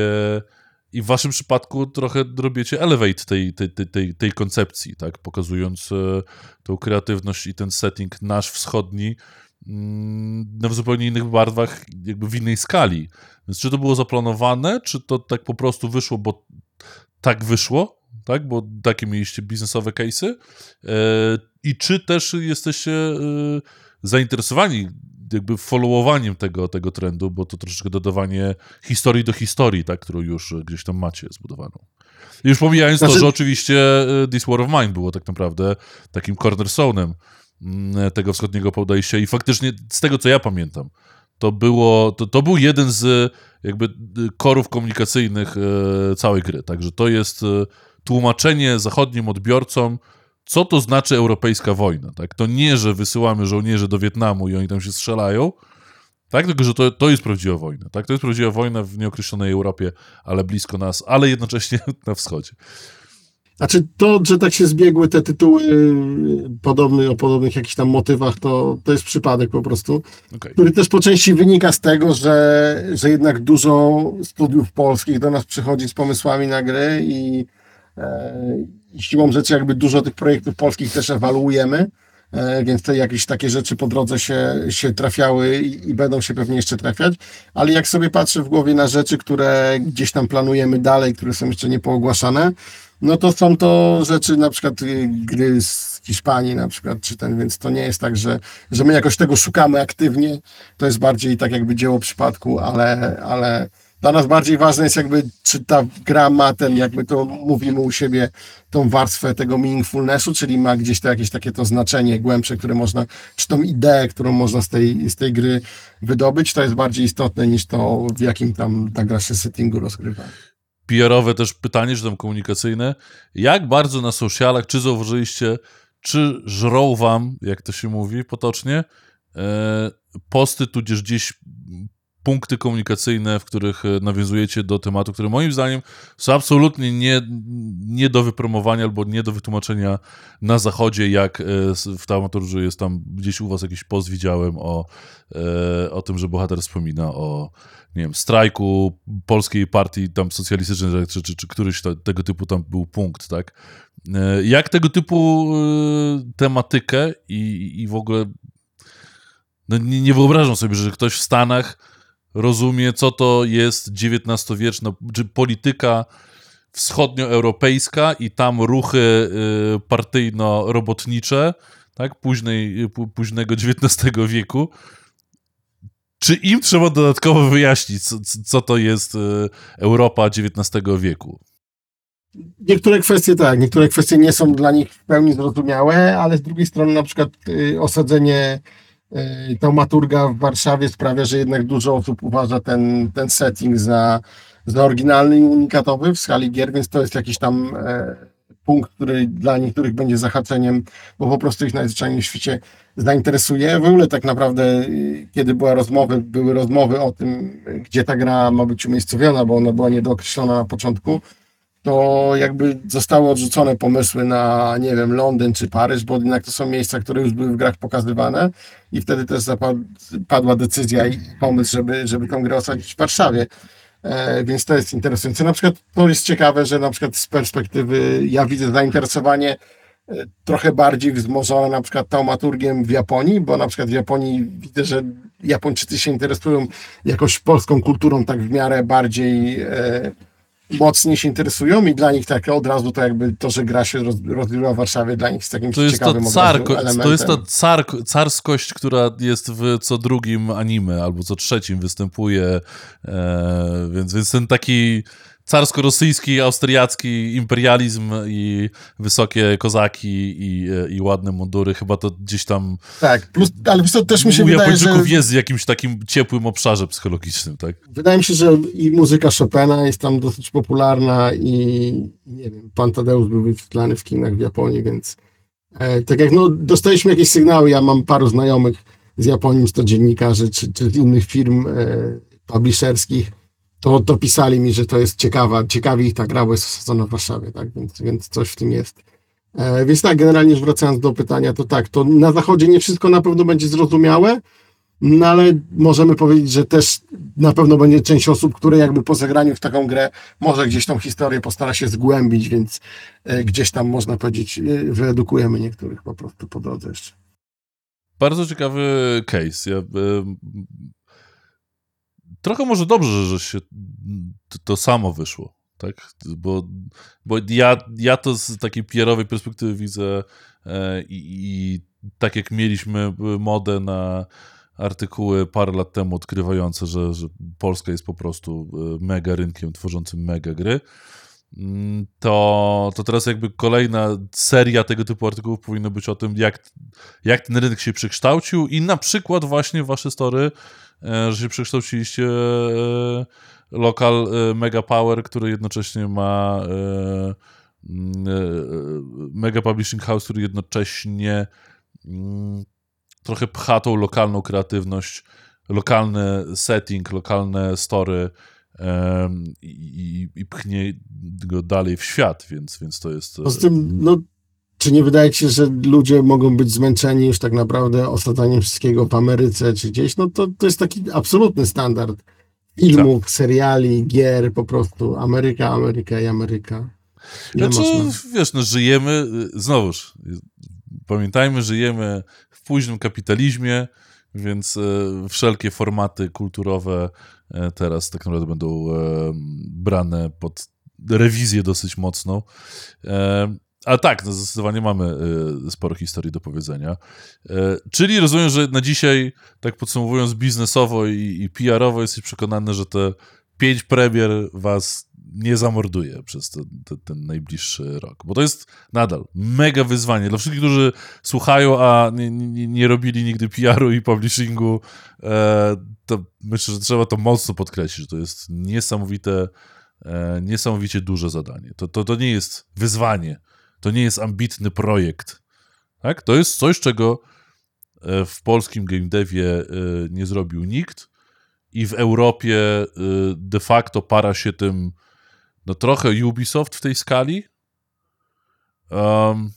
i w waszym przypadku trochę robicie elevate tej, tej, tej, tej koncepcji, tak? Pokazując e, tą kreatywność i ten setting nasz wschodni mm, no, w zupełnie innych barwach, jakby w innej skali. Więc czy to było zaplanowane, czy to tak po prostu wyszło, bo tak wyszło, tak? Bo takie mieliście biznesowe case'y? E, I czy też jesteście e, zainteresowani jakby followowaniem tego, tego trendu, bo to troszeczkę dodawanie historii do historii, tak, którą już gdzieś tam macie zbudowaną. Już pomijając znaczy... to, że oczywiście y, This War of Mine było tak naprawdę takim cornerstone'em mm, tego wschodniego podejścia i faktycznie z tego, co ja pamiętam, to, było, to, to był jeden z jakby y, korów komunikacyjnych całej gry. Także to jest tłumaczenie zachodnim odbiorcom co to znaczy europejska wojna. Tak? To nie, że wysyłamy żołnierzy do Wietnamu i oni tam się strzelają, tak? tylko że to, to jest prawdziwa wojna. Tak? To jest prawdziwa wojna w nieokreślonej Europie, ale blisko nas, ale jednocześnie na wschodzie. Znaczy to, że tak się zbiegły te tytuły y, podobny, o podobnych jakichś tam motywach, to, to jest przypadek po prostu, Okay. który też po części wynika z tego, że, że jednak dużo studiów polskich do nas przychodzi z pomysłami na gry i, i siłą rzeczy jakby dużo tych projektów polskich też ewaluujemy, e, więc te jakieś takie rzeczy po drodze się, się trafiały i, i będą się pewnie jeszcze trafiać, ale jak sobie patrzę w głowie na rzeczy, które gdzieś tam planujemy dalej, które są jeszcze niepoogłaszane, no to są to rzeczy, na przykład y, gry z Hiszpanii na przykład, czy ten, więc to nie jest tak, że, że my jakoś tego szukamy aktywnie, to jest bardziej tak jakby dzieło przypadku, ale, ale dla nas bardziej ważne jest jakby, czy ta gra ma ten, jakby to mówimy u siebie, tą warstwę tego meaningfulnessu, czyli ma gdzieś to jakieś takie to znaczenie głębsze, które można, czy tą ideę, którą można z tej, z tej gry wydobyć, to jest bardziej istotne niż to, w jakim tam ta gra się settingu rozgrywa. PR-owe też pytanie, czy tam komunikacyjne. Jak bardzo na socialach, czy zauważyliście, czy żrą wam, jak to się mówi potocznie, e, posty, tudzież gdzieś punkty komunikacyjne, w których e, nawiązujecie do tematu, które moim zdaniem są absolutnie nie, nie do wypromowania albo nie do wytłumaczenia na zachodzie, jak e, w Taumaturży jest tam gdzieś u was jakiś post widziałem o, e, o tym, że bohater wspomina o nie wiem, strajku polskiej partii tam socjalistycznej, czy, czy, czy któryś to, tego typu tam był punkt, tak? Jak tego typu tematykę i, i w ogóle no nie, nie wyobrażam sobie, że ktoś w Stanach rozumie, co to jest XIX-wieczna, czy polityka wschodnioeuropejska i tam ruchy y, partyjno-robotnicze, tak, późnej, późnego XIX wieku. Czy im trzeba dodatkowo wyjaśnić, co, co to jest y, Europa XIX wieku? Niektóre kwestie tak, niektóre kwestie nie są dla nich w pełni zrozumiałe, ale z drugiej strony na przykład y, osadzenie Y, taumaturga w Warszawie sprawia, że jednak dużo osób uważa ten, ten setting za, za oryginalny i unikatowy w skali gier, więc to jest jakiś tam e, punkt, który dla niektórych będzie zahaczeniem, bo po prostu ich najzwyczajniej w świecie zainteresuje. W ogóle tak naprawdę, y, kiedy była rozmowy, były rozmowy o tym, gdzie ta gra ma być umiejscowiona, bo ona była niedookreślona na początku, to jakby zostały odrzucone pomysły na, nie wiem, Londyn czy Paryż, bo jednak to są miejsca, które już były w grach pokazywane i wtedy też zapadła decyzja i pomysł, żeby, żeby tą grę osadzić w Warszawie. E, więc to jest interesujące. Na przykład to jest ciekawe, że na przykład z perspektywy ja widzę zainteresowanie e, trochę bardziej wzmożone na przykład taumaturgiem w Japonii, bo na przykład w Japonii widzę, że Japończycy się interesują jakoś polską kulturą tak w miarę bardziej e, mocniej się interesują i dla nich tak od razu to jakby to, że gra się roz, rozgrywa w Warszawie dla nich jest takim to jest ciekawym to carko, To jest ta car, carskość, która jest w co drugim anime albo co trzecim występuje, e, więc, więc ten taki carsko-rosyjski, austriacki imperializm i wysokie kozaki i, i ładne mundury, chyba to gdzieś tam... Tak, plus, ale to też mi się wydaje, że... jest w jakimś takim ciepłym obszarze psychologicznym, tak? Wydaje mi się, że i muzyka Chopina jest tam dosyć popularna i nie wiem, Pan Tadeusz był wyświetlany w kinach w Japonii, więc e, tak jak no, dostaliśmy jakieś sygnały, ja mam paru znajomych z Japonii, z to dziennikarzy, czy, czy z innych firm e, publisherskich, to, to pisali mi, że to jest ciekawa, ciekawi ich ta gra, bo jest osadzona w Warszawie, tak, więc, więc coś w tym jest. E, więc tak, generalnie wracając do pytania, to tak, to na zachodzie nie wszystko na pewno będzie zrozumiałe, no ale możemy powiedzieć, że też na pewno będzie część osób, które jakby po zagraniu w taką grę może gdzieś tą historię postara się zgłębić, więc e, gdzieś tam można powiedzieć, e, wyedukujemy niektórych po prostu po drodze jeszcze. Bardzo ciekawy case. Ja, trochę może dobrze, że się to samo wyszło, tak? Bo, bo ja, ja to z takiej PR-owej perspektywy widzę e, i, i tak jak mieliśmy modę na artykuły parę lat temu odkrywające, że, że Polska jest po prostu e, mega rynkiem tworzącym mega gry, mm, to, to teraz jakby kolejna seria tego typu artykułów powinna być o tym, jak, jak ten rynek się przekształcił i na przykład właśnie wasze story E, że się przekształciliście e, lokal e, Mega Power, który jednocześnie ma Mega Publishing House, który jednocześnie mm, trochę pcha tą lokalną kreatywność, lokalny setting, lokalne story i, i, i pchnie go dalej w świat, więc, więc to jest... Poza tym, no, czy nie wydaje się, że ludzie mogą być zmęczeni już tak naprawdę osadzeniem wszystkiego w Ameryce czy gdzieś? No to, to jest taki absolutny standard filmów, tak. seriali, gier, po prostu Ameryka, Ameryka i Ameryka. Ile znaczy, można? wiesz, no żyjemy, znowuż, pamiętajmy, żyjemy w późnym kapitalizmie, więc e, wszelkie formaty kulturowe e, teraz tak naprawdę będą e, brane pod rewizję dosyć mocną. A tak, no zdecydowanie mamy sporo historii do powiedzenia. Czyli rozumiem, że na dzisiaj, tak podsumowując biznesowo i, i PR-owo, jesteś przekonany, że te pięć premier was nie zamorduje przez ten, ten, ten, najbliższy rok. Bo to jest nadal mega wyzwanie dla wszystkich, którzy słuchają, a nie, nie, nie robili nigdy PR-u i publishingu. E, to myślę, że trzeba to mocno podkreślić, że to jest niesamowite, e, niesamowicie duże zadanie. To, to, to nie jest wyzwanie, to nie jest ambitny projekt. Tak? To jest coś, czego e, w polskim game devie e, nie zrobił nikt i w Europie e, de facto para się tym no trochę Ubisoft w tej skali. Um,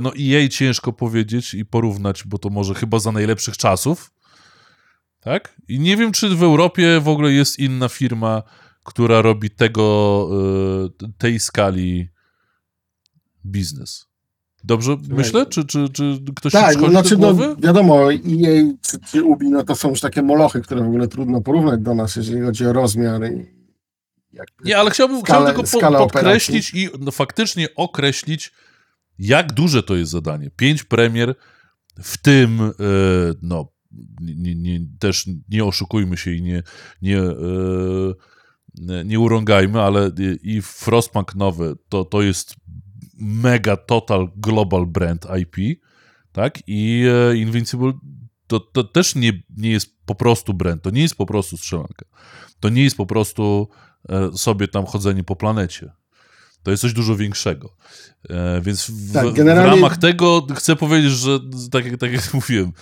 no i jej ciężko powiedzieć i porównać, bo to może chyba za najlepszych czasów. Tak? I nie wiem, czy w Europie w ogóle jest inna firma, która robi tego, tej skali biznes. Dobrze myślę? Czy, czy, czy ktoś tak, się no, znaczy, do no, głowy? No, wiadomo, EA czy, czy Ubi, no to są już takie molochy, które w ogóle trudno porównać do nas, jeżeli chodzi o rozmiar i nie, ale chciałbym, skalę, chciałbym tylko po, podkreślić i no, faktycznie określić, jak duże to jest zadanie. Pięć premier, w tym, e, no, nie, nie, też nie oszukujmy się i nie, nie, e, nie urągajmy, ale i Frostpunk nowy to, to jest mega total global brand IP, tak? I e, Invincible to, to też nie, nie jest po prostu brand, to nie jest po prostu strzelanka. To nie jest po prostu E, sobie tam chodzenie po planecie. To jest coś dużo większego. E, więc w, tak, generalnie... w ramach tego chcę powiedzieć, że tak tak jak mówiłem,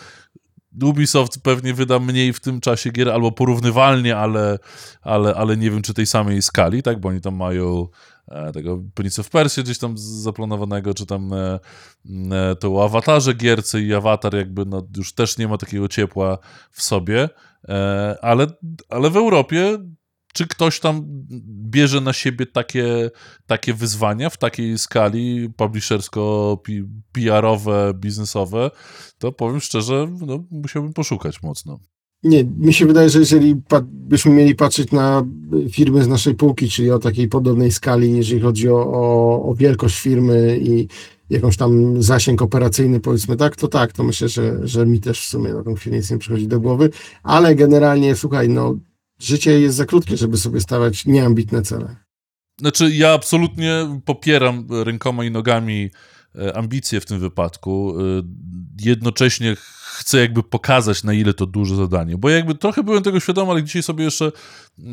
Ubisoft pewnie wyda mniej w tym czasie gier, albo porównywalnie, ale, ale, ale nie wiem, czy tej samej skali, tak, bo oni tam mają e, tego Prince of Persia gdzieś tam zaplanowanego, czy tam e, e, to o awatarze gierce i awatar jakby no, już też nie ma takiego ciepła w sobie, e, ale, ale w Europie czy ktoś tam bierze na siebie takie, takie wyzwania w takiej skali publishersko-PR-owe, biznesowe, to powiem szczerze, no, musiałbym poszukać mocno. Nie, mi się wydaje, że jeżeli byśmy mieli patrzeć na firmy z naszej półki, czyli o takiej podobnej skali, jeżeli chodzi o, o, o wielkość firmy i jakąś tam zasięg operacyjny, powiedzmy tak, to tak, to myślę, że, że mi też w sumie na tą chwilę nic nie przychodzi do głowy, ale generalnie, słuchaj, no życie jest za krótkie, żeby sobie stawiać nieambitne cele. Znaczy, ja absolutnie popieram rękoma i nogami e, ambicje w tym wypadku. E, jednocześnie chcę jakby pokazać, na ile to duże zadanie, bo jakby trochę byłem tego świadomy, ale dzisiaj sobie jeszcze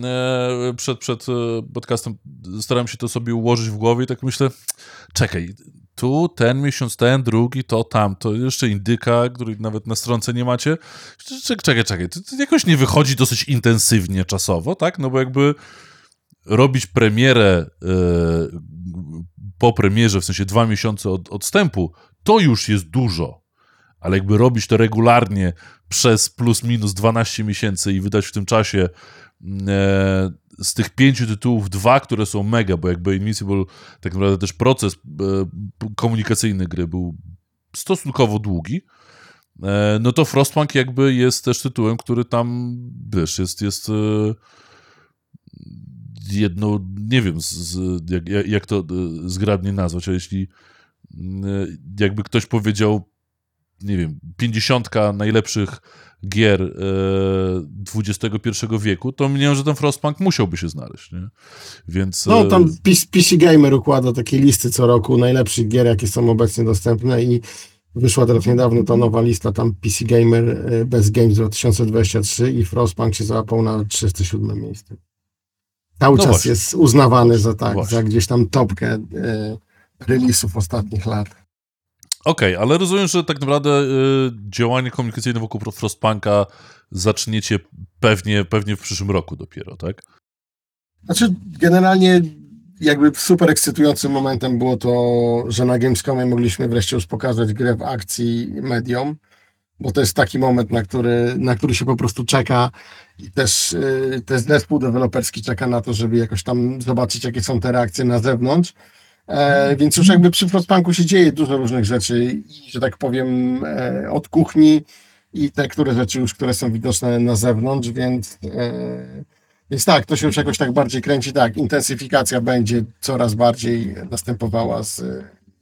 e, przed, przed podcastem starałem się to sobie ułożyć w głowie i tak myślę, czekaj, tu ten miesiąc, ten, drugi, to, tamto, jeszcze indyka, który nawet na stronce nie macie. Czekaj, czekaj, to, to jakoś nie wychodzi dosyć intensywnie czasowo, tak? No bo jakby robić premierę yy, po premierze, w sensie dwa miesiące od odstępu, to już jest dużo. Ale jakby robić to regularnie przez plus minus 12 miesięcy i wydać w tym czasie e, z tych pięciu tytułów dwa, które są mega, bo jakby Invincible, tak naprawdę też proces e, komunikacyjny gry był stosunkowo długi, e, no to Frostpunk jakby jest też tytułem, który tam, wiesz, jest, jest e, jedno, nie wiem, z, jak, jak to zgrabnie nazwać, a jeśli jakby ktoś powiedział, nie wiem, pięćdziesiątka najlepszych gier e, XXI wieku, to mnie, że ten Frostpunk musiałby się znaleźć, nie? Więc... No, tam PC, Gamer układa takie listy co roku najlepszych gier, jakie są obecnie dostępne i wyszła teraz niedawno ta nowa lista, tam PC Gamer e, Best Games 2023 i Frostpunk się załapał na 307 miejsce. Cały no czas właśnie. jest uznawany za tak, za gdzieś tam topkę e, release'ów ostatnich lat. Okej, okay, ale rozumiem, że tak naprawdę y, działanie komunikacyjne wokół Frostpunka zaczniecie pewnie, pewnie w przyszłym roku dopiero, tak? Znaczy, generalnie jakby super ekscytującym momentem było to, że na Gamescomie mogliśmy wreszcie już pokazać grę w akcji medium, bo to jest taki moment, na który, na który się po prostu czeka i też, yy, też zespół deweloperski czeka na to, żeby jakoś tam zobaczyć, jakie są te reakcje na zewnątrz. E, więc już jakby przy Frostpunku się dzieje dużo różnych rzeczy i, że tak powiem, e, od kuchni i te, które rzeczy już, które są widoczne na zewnątrz, więc e, więc tak, to się już jakoś tak bardziej kręci, tak, intensyfikacja będzie coraz bardziej następowała z,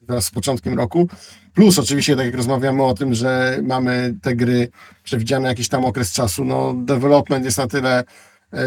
wraz z początkiem roku. Plus oczywiście, tak jak rozmawiamy o tym, że mamy te gry przewidziane jakiś tam okres czasu, no development jest na tyle e,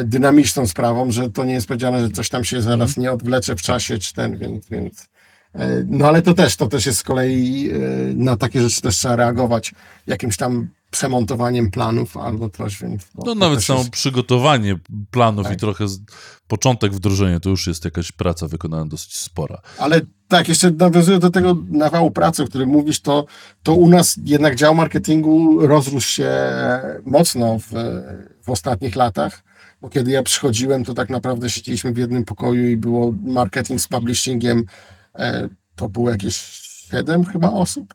dynamiczną sprawą, że to nie jest powiedziane, że coś tam się zaraz nie odwlecze w czasie, czy ten, więc, więc e, no ale to też, to też jest z kolei e, na takie rzeczy też trzeba reagować jakimś tam przemontowaniem planów albo coś, więc... No nawet samo jest... przygotowanie planów tak. i trochę z... początek wdrożenia, to już jest jakaś praca wykonana dosyć spora. Ale tak, jeszcze nawiązując do tego nawału pracy, o którym mówisz, to, to u nas jednak dział marketingu rozrósł się mocno w, w ostatnich latach, bo kiedy ja przychodziłem, to tak naprawdę siedzieliśmy w jednym pokoju i było marketing z publishingiem, e, to było jakieś siedem chyba osób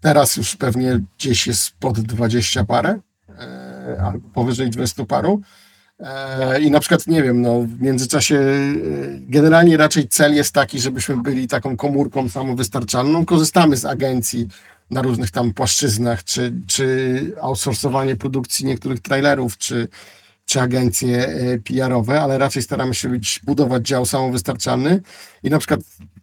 Teraz już pewnie gdzieś jest pod 20 parę, e, albo powyżej 20 paru. E, I na przykład, nie wiem, no, w międzyczasie generalnie raczej cel jest taki, żebyśmy byli taką komórką samowystarczalną. Korzystamy z agencji na różnych tam płaszczyznach, czy, czy outsourcowanie produkcji niektórych trailerów, czy, czy agencje PR-owe, ale raczej staramy się być, budować dział samowystarczalny. I na przykład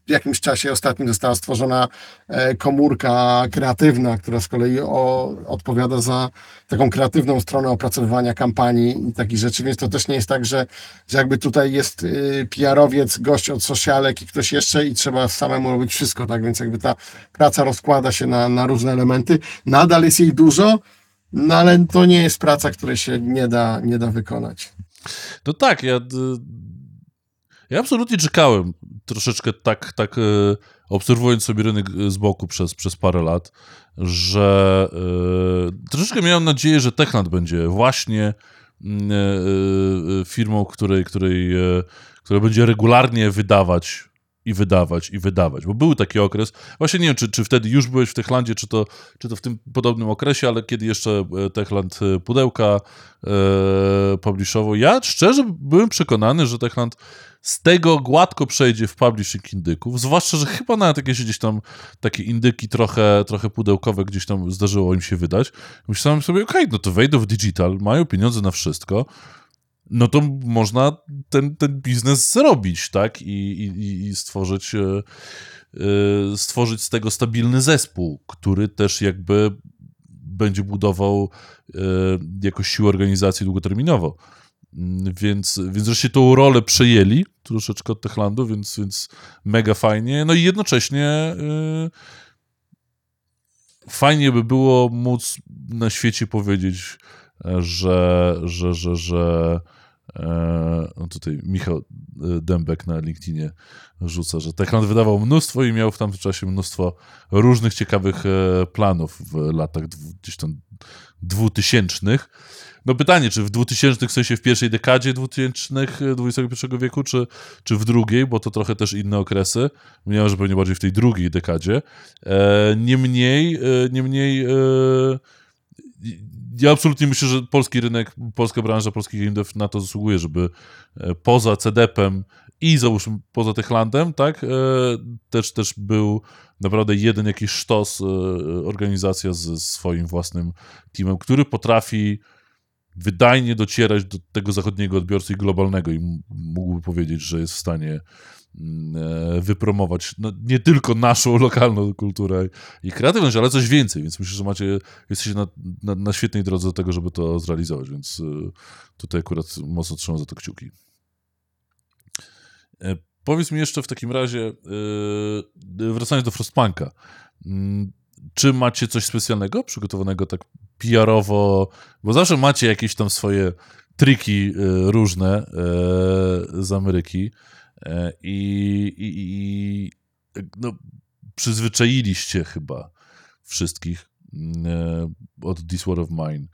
w jakimś czasie ostatnim została stworzona e, komórka kreatywna, która z kolei o, odpowiada za taką kreatywną stronę opracowywania kampanii i takich rzeczy, więc to też nie jest tak, że, że jakby tutaj jest y, PR-owiec, gość od socialek i ktoś jeszcze i trzeba samemu robić wszystko, tak, więc jakby ta praca rozkłada się na, na różne elementy. Nadal jest jej dużo, no ale to nie jest praca, której się nie da, nie da wykonać. No tak, ja ja absolutnie czekałem, troszeczkę tak, tak e, obserwując sobie rynek z boku przez, przez parę lat, że troszeczkę miałem nadzieję, że Techland będzie właśnie mm, firmą, której, której, która będzie regularnie wydawać i wydawać, i wydawać, bo był taki okres, właśnie nie wiem, czy, czy wtedy już byłeś w Techlandzie, czy to, czy to w tym podobnym okresie, ale kiedy jeszcze Techland pudełka e, publishował, ja szczerze byłem przekonany, że Techland z tego gładko przejdzie w publishing indyków, zwłaszcza, że chyba nawet jakieś gdzieś tam takie indyki trochę, trochę pudełkowe gdzieś tam zdarzyło im się wydać. Myślałem sobie, okej, okay, no to wejdą w digital, mają pieniądze na wszystko, no to można ten, ten biznes zrobić, tak? I, i, i stworzyć, e, e, stworzyć z tego stabilny zespół, który też jakby będzie budował e, jakoś siłę organizacji długoterminowo. Mm, więc, więc żeście tą rolę przejęli troszeczkę od Techlandu, więc, więc mega fajnie. No i jednocześnie yy, fajnie by było móc na świecie powiedzieć, że, że, że, że e, no tutaj Michał e, Dębek na LinkedInie rzuca, że Techland wydawał mnóstwo i miał w tamtym czasie mnóstwo różnych ciekawych e, planów w latach gdzieś tam dwutysięcznych. No pytanie, czy w 2000, w sensie w pierwszej dekadzie 2000 XXI wieku, czy, czy w drugiej, bo to trochę też inne okresy. Mniemam, że pewnie bardziej w tej drugiej dekadzie. E, niemniej, e, niemniej ja absolutnie myślę, że polski rynek, polska branża polskich game dev na to zasługuje, żeby e, poza CDP-em i załóżmy poza Techlandem, tak, e, też, też był naprawdę jeden jakiś sztos, e, organizacja ze swoim własnym teamem, który potrafi wydajnie docierać do tego zachodniego odbiorcy i globalnego i mógłby powiedzieć, że jest w stanie wypromować no, nie tylko naszą lokalną kulturę i kreatywność, ale coś więcej, więc myślę, że macie, jesteście na, na, na świetnej drodze do tego, żeby to zrealizować, więc e, tutaj akurat mocno trzymam za to kciuki. E, powiedz mi jeszcze w takim razie, wracając do Frostpunka, mm, czy macie coś specjalnego przygotowanego tak PR-owo, bo zawsze macie jakieś tam swoje triki e, różne e, z Ameryki e, i, i, i no, przyzwyczailiście chyba wszystkich, e, od This War of Mine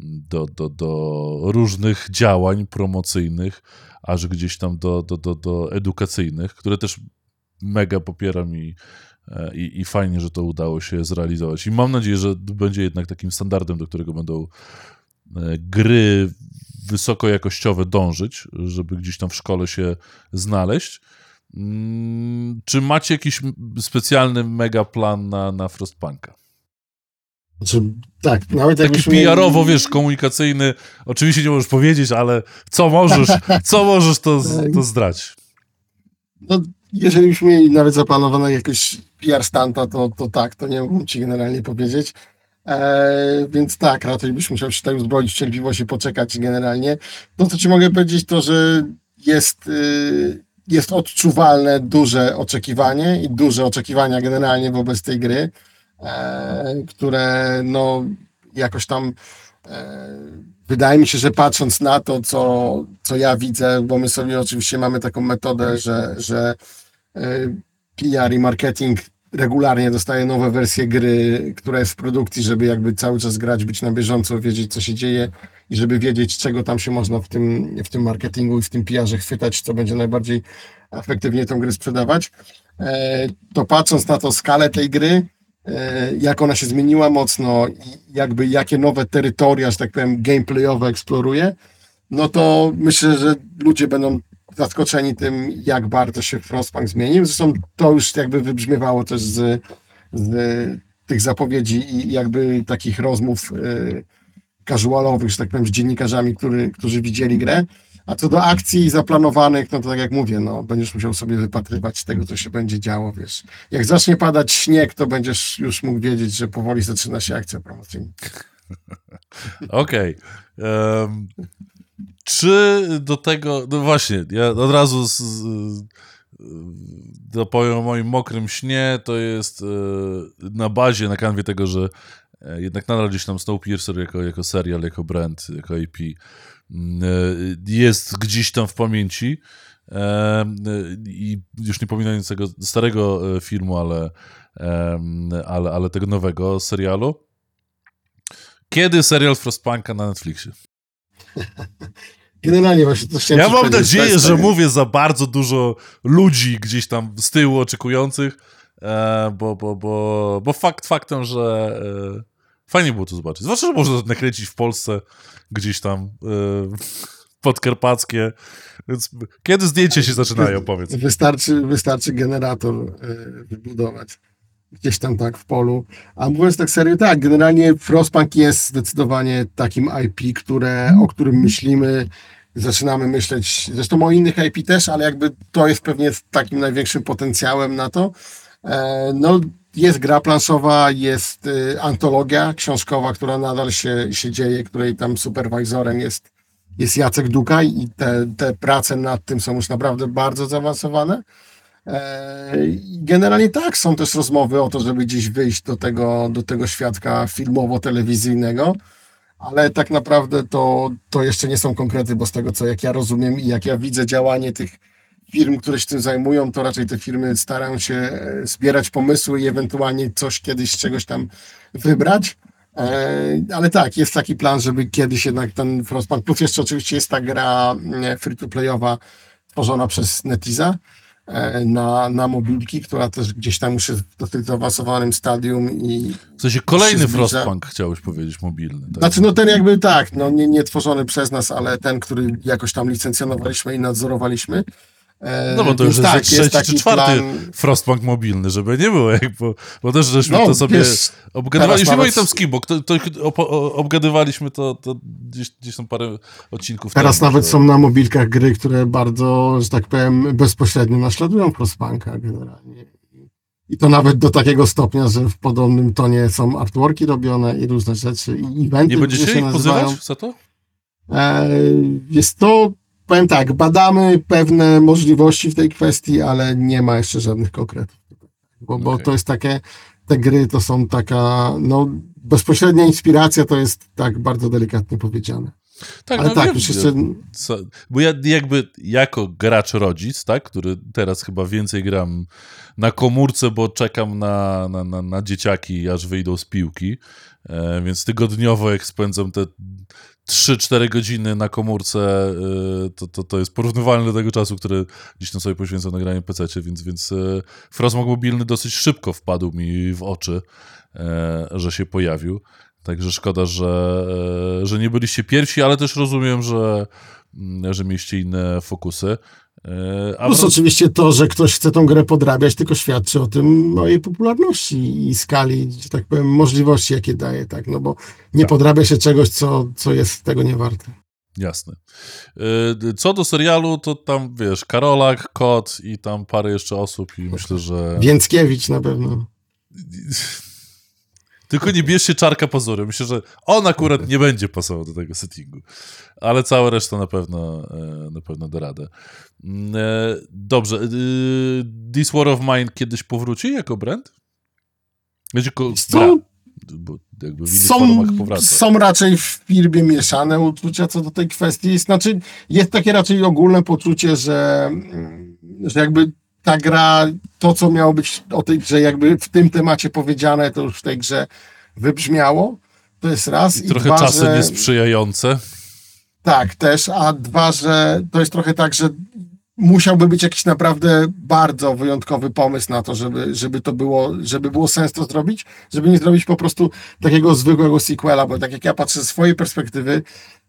do, do, do różnych działań promocyjnych, aż gdzieś tam do, do, do, do edukacyjnych, które też mega popieram i, e, i, i fajnie, że to udało się zrealizować. I mam nadzieję, że będzie jednak takim standardem, do którego będą e, gry wysokojakościowe dążyć, żeby gdzieś tam w szkole się znaleźć. Mm, czy macie jakiś specjalny mega plan na, na Frostpunka? Znaczy, tak, nawet Taki PR-owo, wiesz, komunikacyjny. Oczywiście nie możesz powiedzieć, ale co możesz, co możesz, to, to zdrać. No, jeżeli byśmy mieli nawet zaplanowane jakieś PR stanta, to, to tak, to nie mógłbym ci generalnie powiedzieć. E, więc tak, raczej byś musiał się tutaj uzbroić w cierpliwość i poczekać generalnie. No to ci mogę powiedzieć to, że jest, y, jest odczuwalne duże oczekiwanie i duże oczekiwania generalnie wobec tej gry, e, które no jakoś tam e, wydaje mi się, że patrząc na to, co, co ja widzę, bo my sobie oczywiście mamy taką metodę, że, że PR i marketing regularnie dostaje nowe wersje gry, która jest w produkcji, żeby jakby cały czas grać, być na bieżąco, wiedzieć, co się dzieje i żeby wiedzieć, czego tam się można w tym, w tym marketingu i w tym PR-ze chwytać, co będzie najbardziej efektywnie tę grę sprzedawać. E, to patrząc na to skalę tej gry, e, jak ona się zmieniła mocno i jakby jakie nowe terytoria, że tak powiem, gameplayowe eksploruje, no to myślę, że ludzie będą zaskoczeni tym, jak bardzo się Frostpunk zmienił. Zresztą to już jakby wybrzmiewało też z, z tych zapowiedzi i jakby takich rozmów y, casualowych, że tak powiem, z dziennikarzami, który, którzy widzieli grę. A co do akcji zaplanowanych, no to tak jak mówię, no, będziesz musiał sobie wypatrywać tego, co się będzie działo, wiesz. Jak zacznie padać śnieg, to będziesz już mógł wiedzieć, że powoli zaczyna się akcja promocyjna. Okej. Okay. Um, czy do tego, no właśnie, ja od razu z, z, dopowiem o moim mokrym śnie, to jest e, na bazie, na kanwie tego, że e, jednak nadal gdzieś tam Snowpiercer jako, jako serial, jako brand, jako IP mm, e, jest gdzieś tam w pamięci i już nie pominając tego starego filmu, ale, ale, ale tego nowego serialu. Kiedy serial Frostpunka na Netflixie? Generalnie właśnie to chciałem Ja mam nadzieję, że mówię za bardzo dużo ludzi gdzieś tam z tyłu oczekujących, e, bo, bo, bo, bo fakt faktem, że e, fajnie było to zobaczyć. Zwłaszcza, że można to nakręcić w Polsce, gdzieś tam e, podkarpackie. Więc kiedy zdjęcia się zaczynają, powiedz? Wystarczy, wystarczy generator wybudować gdzieś tam tak w polu. A mówiąc tak serio, tak, generalnie Frostpunk jest zdecydowanie takim IP, które, o którym myślimy, zaczynamy myśleć, zresztą o innych IP też, ale jakby to jest pewnie takim największym potencjałem na to. E, no, jest gra planszowa, jest y, antologia książkowa, która nadal się, się dzieje, której tam superwajzorem jest, jest Jacek Dukaj i te, te prace nad tym są już naprawdę bardzo zaawansowane. E, generalnie tak, są też rozmowy o to, żeby gdzieś wyjść do tego, do tego świadka filmowo-telewizyjnego, ale tak naprawdę to, to jeszcze nie są konkrety, bo z tego co jak ja rozumiem i jak ja widzę działanie tych firm, które się tym zajmują, to raczej te firmy starają się e, zbierać pomysły i ewentualnie coś kiedyś z czegoś tam wybrać. E, ale tak, jest taki plan, żeby kiedyś jednak ten Frostpunk, plus jeszcze oczywiście jest ta gra free-to-playowa tworzona przez Netiza, na, na mobilki, która też gdzieś tam już jest w dosyć zaawansowanym stadium i... W sensie kolejny Frostpunk chciałeś powiedzieć, mobilny. Tak? Znaczy no ten jakby tak, no nie, nie tworzony przez nas, ale ten, który jakoś tam licencjonowaliśmy i nadzorowaliśmy. E, no bo to już jest tak, trzeci jest czy czwarty plan... Frostpunk mobilny, żeby nie było, jak, bo, bo też żeśmy no, to sobie wiesz, obgadywaliśmy, nawet... tam z kim, bo to, to, obgadywaliśmy to, to gdzieś, gdzieś tam parę odcinków. Teraz temu, nawet że... są na mobilkach gry, które bardzo, że tak powiem, bezpośrednio naśladują Frostpunka generalnie. I to nawet do takiego stopnia, że w podobnym tonie są artworki robione i różne rzeczy i eventy, Nie będziecie się ich nazywają. pozywać za to? E, jest to powiem tak, badamy pewne możliwości w tej kwestii, ale nie ma jeszcze żadnych konkretów. Bo, bo okay. to jest takie, te gry to są taka, no bezpośrednia inspiracja to jest tak bardzo delikatnie powiedziane. Tak, Ale no, tak, już jeszcze... Co, bo ja jakby jako gracz rodzic, tak, który teraz chyba więcej gram na komórce, bo czekam na, na, na, na dzieciaki, aż wyjdą z piłki, e, więc tygodniowo jak spędzam te 3-4 godziny na komórce, e, to, to, to jest porównywalne do tego czasu, który gdzieś tam sobie poświęcam na granie PC, więc, więc e, Frostmog mobilny dosyć szybko wpadł mi w oczy, e, że się pojawił. Także szkoda, że, e, że nie byliście pierwsi, ale też rozumiem, że, mm, że mieliście inne fokusy. E, a Plus oczywiście to, że ktoś chce tą grę podrabiać, tylko świadczy o tym o jej popularności i skali, że tak powiem, możliwości, jakie daje, tak, no bo nie tak. podrabia się czegoś, co, co jest tego nie warte. Jasne. E, co do serialu, to tam, wiesz, Karolak, Kot i tam parę jeszcze osób i myślę, że... Więckiewicz na pewno. Tylko nie bierzcie czarka pozoru. Myślę, że on akurat nie będzie pasował do tego settingu. Ale cała reszta na pewno, e, na pewno da radę. Mm, e, dobrze. E, This War of Mine kiedyś powróci jako brand? Będzie ko- są, bo jakby są, są raczej w firmie mieszane uczucia co do tej kwestii. Znaczy, jest takie raczej ogólne poczucie, że, że jakby ta gra, to co miało być o tej grze, jakby w tym temacie powiedziane, to już w tej grze wybrzmiało. To jest raz. I, I trochę dwa, czasy że... niesprzyjające. Tak, też, a dwa, że to jest trochę tak, że musiałby być jakiś naprawdę bardzo wyjątkowy pomysł na to, żeby, żeby to było, żeby było sens to zrobić, żeby nie zrobić po prostu takiego zwykłego sequela, bo tak jak ja patrzę ze swojej perspektywy,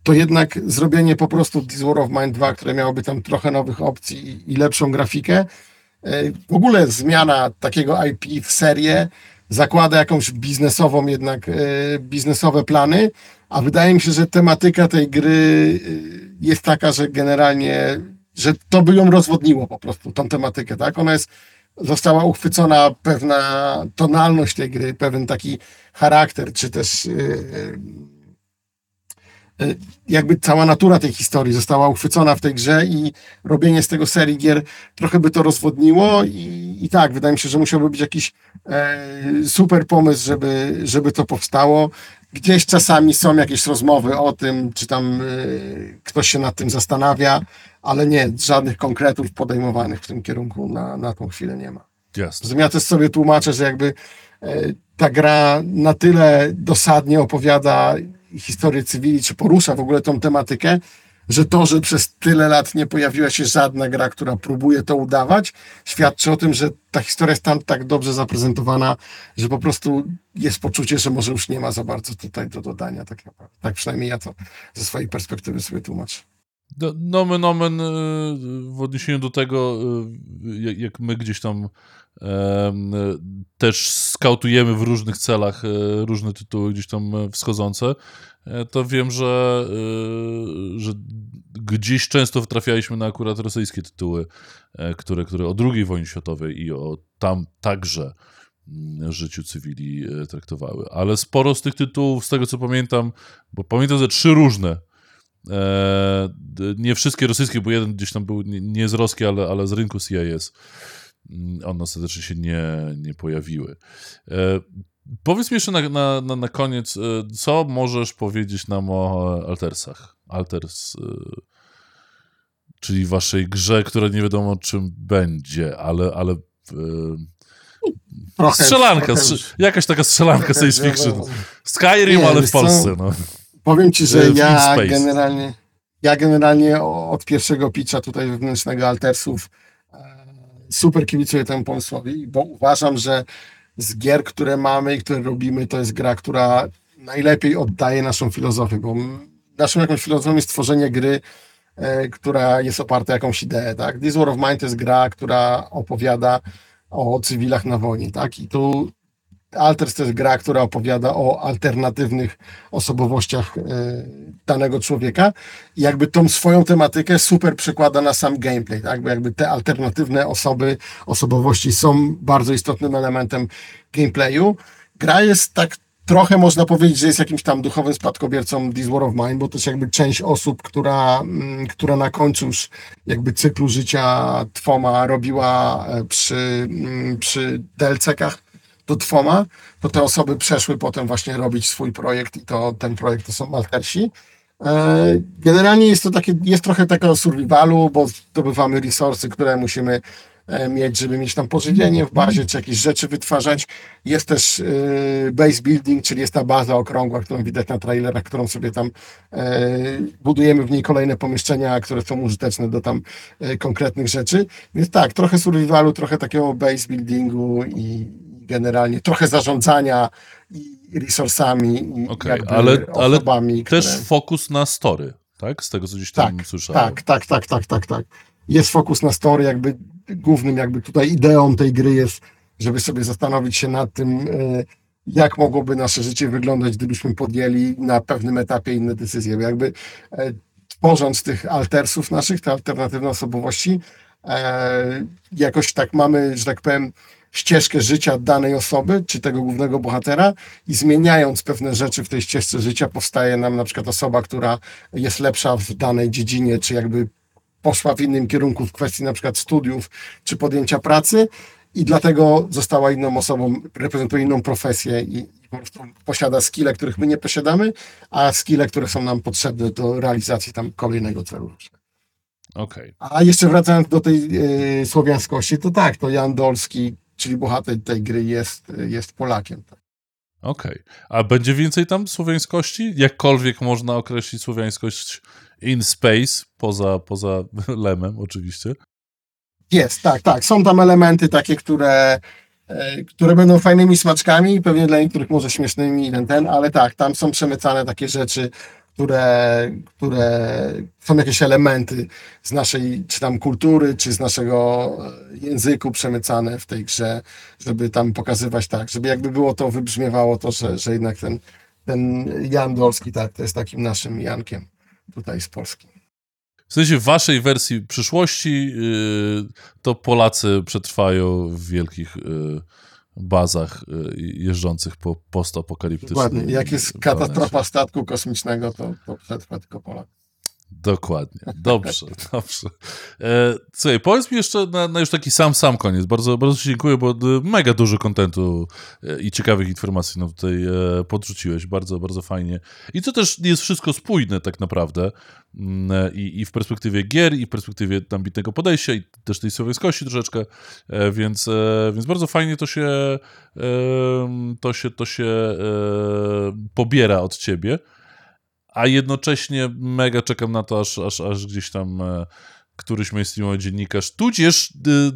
to jednak zrobienie po prostu This War of Mine 2, które miałoby tam trochę nowych opcji i, i lepszą grafikę, w ogóle zmiana takiego IP w serię zakłada jakąś biznesową jednak, e, biznesowe plany, a wydaje mi się, że tematyka tej gry e, jest taka, że generalnie, że to by ją rozwodniło po prostu, tą tematykę, tak? Ona jest, została uchwycona pewna tonalność tej gry, pewien taki charakter, czy też E, jakby cała natura tej historii została uchwycona w tej grze i robienie z tego serii gier trochę by to rozwodniło i, i tak, wydaje mi się, że musiałby być jakiś e, super pomysł, żeby, żeby to powstało. Gdzieś czasami są jakieś rozmowy o tym, czy tam e, ktoś się nad tym zastanawia, ale nie, żadnych konkretów podejmowanych w tym kierunku na, na tą chwilę nie ma. Jasne. Ja też sobie tłumaczę, że jakby e, ta gra na tyle dosadnie opowiada historię cywili, czy porusza w ogóle tą tematykę, że to, że przez tyle lat nie pojawiła się żadna gra, która próbuje to udawać, świadczy o tym, że ta historia jest tam tak dobrze zaprezentowana, że po prostu jest poczucie, że może już nie ma za bardzo tutaj do dodania. Tak, tak przynajmniej ja to ze swojej perspektywy sobie tłumaczę. Nomen, nomen y, w odniesieniu do tego, y, jak my gdzieś tam też skautujemy w różnych celach e, różne tytuły gdzieś tam e, wschodzące, e, to wiem, że, że gdzieś często trafialiśmy na akurat rosyjskie tytuły, które, które o II wojnie światowej i o tam także mm, życiu cywili traktowały. Ale sporo z tych tytułów, z tego co pamiętam, bo pamiętam, że trzy różne nie wszystkie rosyjskie, bo jeden gdzieś tam był nie z Rosji, ale, ale z rynku CIS. Mm, one ostatecznie się nie, nie pojawiły. E, powiedz mi jeszcze na, na, na, na koniec, e, co możesz powiedzieć nam o Altersach? Alters, e, czyli waszej grze, która nie wiadomo czym będzie, ale, ale trochę, strzelanka, trochę, jakaś taka strzelanka science fiction. Skyrim, nie, ale w Polsce. No. Powiem ci, że ja generalnie, ja generalnie od pierwszego pitcha tutaj wewnętrznego Altersów super kibicuję temu pomysłowi, bo uważam, że z gier, które mamy i które robimy, to jest gra, która najlepiej oddaje naszą filozofię, bo naszą jakąś filozofią jest tworzenie gry, e, która jest oparta jakąś ideę, tak? This War of Mine to jest gra, która opowiada o cywilach na wojnie, tak? I tu Alters to jest gra, która opowiada o alternatywnych osobowościach e, danego człowieka i jakby tą swoją tematykę super przekłada na sam gameplay, tak? Jakby te alternatywne osoby, osobowości są bardzo istotnym elementem gameplayu. Gra jest tak trochę można powiedzieć, że jest jakimś tam duchowym spadkobiercą This War of Mine, bo to jest jakby część osób, która, mm, która na końcu już jakby cyklu życia Twoma robiła e, przy, mm, przy do Twoma, to te osoby przeszły potem właśnie robić swój projekt i to ten projekt to są Maltersi. E, generalnie jest to takie, jest trochę takiego survivalu, bo zdobywamy resursy, które musimy mieć, żeby mieć tam pożywienie w bazie, czy jakieś rzeczy wytwarzać. Jest też e, base building, czyli jest ta baza okrągła, którą widać na trailerach, którą sobie tam budujemy w niej kolejne pomieszczenia, które są użyteczne do tam konkretnych rzeczy. Więc tak, trochę survivalu, trochę takiego base buildingu i generalnie trochę zarządzania i resursami i okay, ale, osobami. Ale też fokus na story, tak? Z tego, co gdzieś tam tak, słyszałem. Tak, tak, tak, tak, tak, tak. Jest fokus na story, jakby głównym jakby tutaj ideą tej gry jest, żeby sobie zastanowić się nad tym, e, jak mogłoby nasze życie wyglądać, gdybyśmy podjęli na pewnym etapie inne decyzje. Jakby e, tworząc tych altersów naszych, te alternatywne osobowości, e, jakoś tak mamy, że tak powiem, ścieżkę życia danej osoby, czy tego głównego bohatera i zmieniając pewne rzeczy w tej ścieżce życia powstaje nam na przykład osoba, która jest lepsza w danej dziedzinie, czy jakby poszła w innym kierunku w kwestii na przykład studiów, czy podjęcia pracy i dlatego została inną osobą, reprezentuje inną profesję i po prostu posiada skille, których my nie posiadamy, a skille, które są nam potrzebne do realizacji tam kolejnego celu. Okay. A jeszcze wracając do tej yy, słowiańskości, to tak, to Jan Dolski czyli bohater tej gry jest, jest Polakiem. Tak. Okej. Okay. A będzie więcej tam słowiańskości? Jakkolwiek można określić słowiańskość in space, poza, poza lemem oczywiście. Jest, tak, tak. Są tam elementy takie, które, e, które będą fajnymi smaczkami, pewnie dla niektórych może śmiesznymi, ten, ten, ale tak, tam są przemycane takie rzeczy, które, które są jakieś elementy z naszej, czy tam kultury, czy z naszego języku przemycane w tej grze, żeby tam pokazywać tak, żeby jakby było to, wybrzmiewało to, że, że jednak ten, ten Jan Dolski, tak, to jest takim naszym Jankiem tutaj z Polski. W sensie w waszej wersji przyszłości yy, to Polacy przetrwają w wielkich yy, bazach y, jeżdżących po postapokaliptycznym. Dokładnie. Jak jest katastrofa statku kosmicznego, to, to przetrwa tylko Polak. Dokładnie. Dobrze, dobrze. E, słuchaj, powiedz mi jeszcze na, na, już taki sam, sam koniec. Bardzo, bardzo Ci dziękuję, bo mega dużo kontentu e, i ciekawych informacji nam tutaj e, podrzuciłeś. Bardzo, bardzo fajnie. I to też jest wszystko spójne tak naprawdę. Mm, I, i w perspektywie gier, i w perspektywie ambitnego podejścia, i też tej słowiańskości troszeczkę, więc, więc bardzo fajnie to się to się, to się pobiera od ciebie a jednocześnie mega czekam na to, aż, aż, aż gdzieś tam e, któryś mainstreamowy dziennikarz, tudzież e,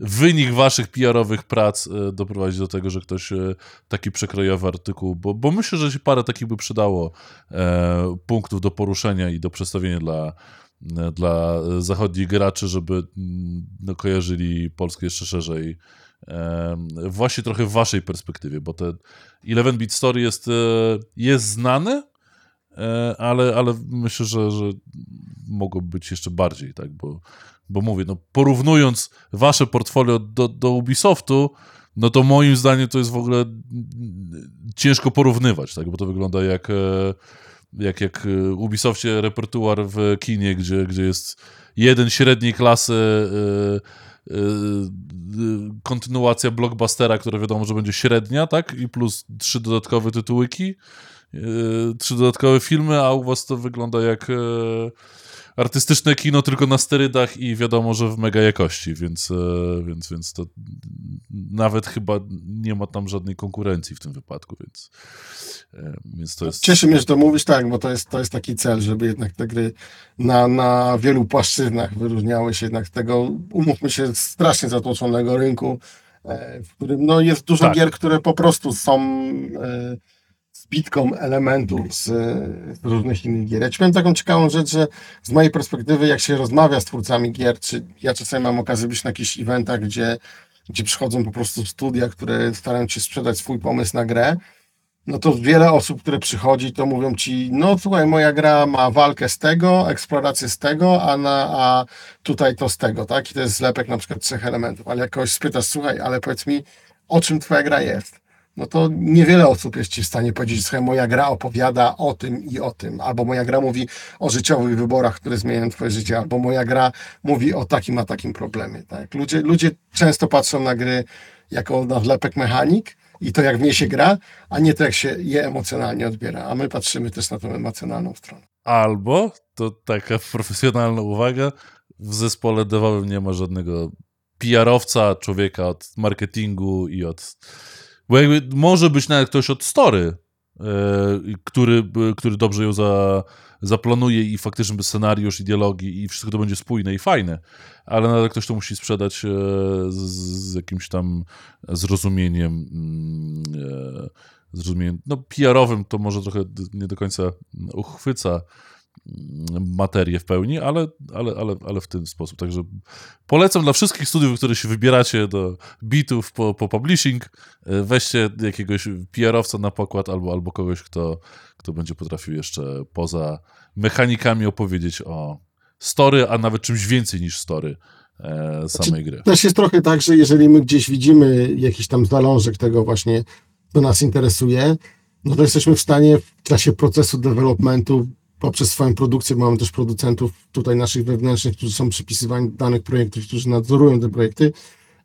wynik waszych PR-owych prac e, doprowadzi do tego, że ktoś e, taki przekrojowy artykuł, bo, bo myślę, że się parę takich by przydało e, punktów do poruszenia i do przedstawienia dla, e, dla zachodnich graczy, żeby no, kojarzyli Polskę jeszcze szerzej właśnie trochę w waszej perspektywie, bo te 11-bit story jest, jest znane, E, ale, ale myślę, że, że być jeszcze bardziej, tak, bo, bo mówię, no porównując wasze portfolio do, do Ubisoftu, no to moim zdaniem to jest w ogóle ciężko porównywać, tak, bo to wygląda jak, e, jak, jak Ubisoftie repertuar w kinie, gdzie, gdzie jest jeden średniej klasy e, kontynuacja blockbustera, która wiadomo, że będzie średnia, tak, i plus trzy dodatkowe tytułyki, E, trzy dodatkowe filmy, a u was to wygląda jak e, artystyczne kino tylko na sterydach i wiadomo, że w mega jakości, więc, e, więc, więc to nawet chyba nie ma tam żadnej konkurencji w tym wypadku, więc, więc to jest... Cieszy mnie, że to mówisz tak, bo to jest, to jest taki cel, żeby jednak te gry na, na wielu płaszczyznach wyróżniały się jednak z tego, umówmy się, strasznie zatłoczonego rynku, w którym no, jest dużo tak. gier, które po prostu są zbitką elementów z, z, różnych innych gier. Ja ci powiem taką ciekawą rzecz, że z mojej perspektywy, jak się rozmawia z twórcami gier, czy ja czasami mam okazję być na jakichś eventach, gdzie, gdzie przychodzą po prostu studia, które starają się sprzedać swój pomysł na grę, no to wiele osób, które przychodzi, to mówią ci, no słuchaj, moja gra ma walkę z tego, eksplorację z tego, a, na, a tutaj to z tego, tak? I to jest zlepek na przykład trzech elementów. Ale jak kogoś spytasz, słuchaj, ale powiedz mi, o czym twoja gra jest? No to niewiele osób jest ci w stanie powiedzieć, że moja gra opowiada o tym i o tym, albo moja gra mówi o życiowych wyborach, które zmieniają twoje życie, albo moja gra mówi o takim a takim problemie. Tak? Ludzie, ludzie często patrzą na gry jako na wlepek mechanik i to jak w niej się gra, a nie to jak się je emocjonalnie odbiera, a my patrzymy też na tą emocjonalną stronę. albo, to taka profesjonalna uwaga, w zespole devowym nie ma żadnego PR-owca, człowieka od marketingu i od... Bo jakby może być nawet ktoś od story, e, który, który dobrze ją za, zaplanuje i faktycznie by scenariusz i dialogi i wszystko to będzie spójne i fajne, ale nadal ktoś to musi sprzedać e, z, z jakimś tam zrozumieniem mm, e, zrozumieniem, no PR-owym to może trochę nie do końca uchwyca materię w pełni, ale, ale, ale, ale w ten sposób. Także polecam dla wszystkich studiów, które się wybieracie do bitów po, po publishing, e, weźcie jakiegoś PR-owca na pokład albo, albo kogoś, kto, kto będzie potrafił jeszcze poza mechanikami opowiedzieć o story, a nawet czymś więcej niż story e, samej znaczy, gry. Też jest trochę tak, że jeżeli my gdzieś widzimy jakiś tam zalążek tego właśnie, co nas interesuje, no to jesteśmy w stanie w czasie procesu developmentu poprzez swoją produkcję, mamy też producentów tutaj naszych wewnętrznych, którzy są przypisywani danych projektów, którzy nadzorują te projekty,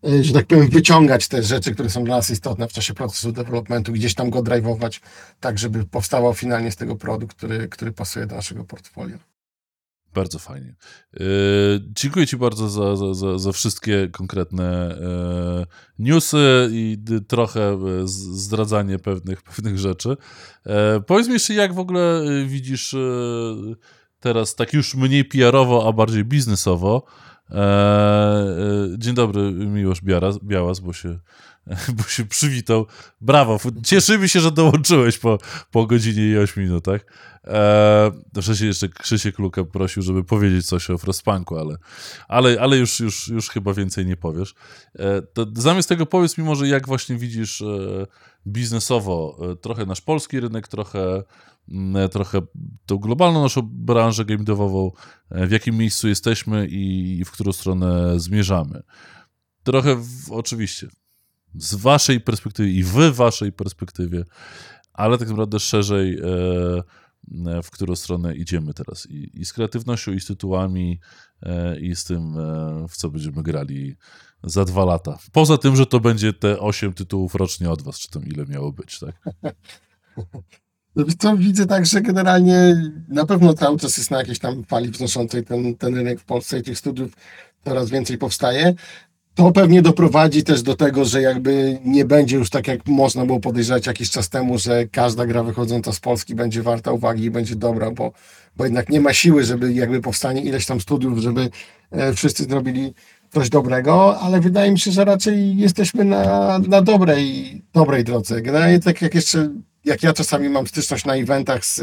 e, że tak powiem, wyciągać te rzeczy, które są dla nas istotne w czasie procesu developmentu, gdzieś tam go drive'ować, tak żeby powstawał finalnie z tego produkt, który, który pasuje do naszego portfolio. Bardzo fajnie. E, dziękuję Ci bardzo za, za, za, wszystkie konkretne e, newsy i trochę e, zdradzanie pewnych, pewnych rzeczy. Powiedz mi jeszcze, jak w ogóle widzisz teraz tak już mniej PR-owo, a bardziej biznesowo. Dzień dobry, Miłosz Białas, bo się bo się przywitał. Brawo, cieszymy się, że dołączyłeś po, po godzinie i 8 minutach. Eee, wcześniej jeszcze Krzysiek Lukę prosił, żeby powiedzieć coś o Frostpunku, ale, ale, ale już, już, już chyba więcej nie powiesz. Eee, to zamiast tego powiedz mi może, jak właśnie widzisz e, biznesowo e, trochę nasz polski rynek, trochę, mm, trochę tą globalną naszą branżę game devową, e, w jakim miejscu jesteśmy i, i w którą stronę zmierzamy. Trochę w, oczywiście z waszej perspektywy i w waszej perspektywie, ale tak naprawdę szerzej, e, e, w którą stronę idziemy teraz. I, i z kreatywnością, i z tytułami, e, i z tym, w co będziemy grali za dwa lata. Poza tym, że to będzie te osiem tytułów rocznie od was, czy tam ile miało być, tak? No to widzę tak, że generalnie na pewno cały czas jest na jakiejś tam fali wznoszącej ten, ten rynek w Polsce i tych studiów coraz więcej powstaje to pewnie doprowadzi też do tego, że jakby nie będzie już tak, jak można było podejrzewać jakiś czas temu, że każda gra wychodząca z Polski będzie warta uwagi i będzie dobra, bo, bo jednak nie ma siły, żeby jakby powstanie ileś tam studiów, żeby e, wszyscy zrobili coś dobrego, ale wydaje mi się, że raczej jesteśmy na, na dobrej, dobrej drodze. Generalnie tak jak jeszcze, jak ja czasami mam styczność na eventach z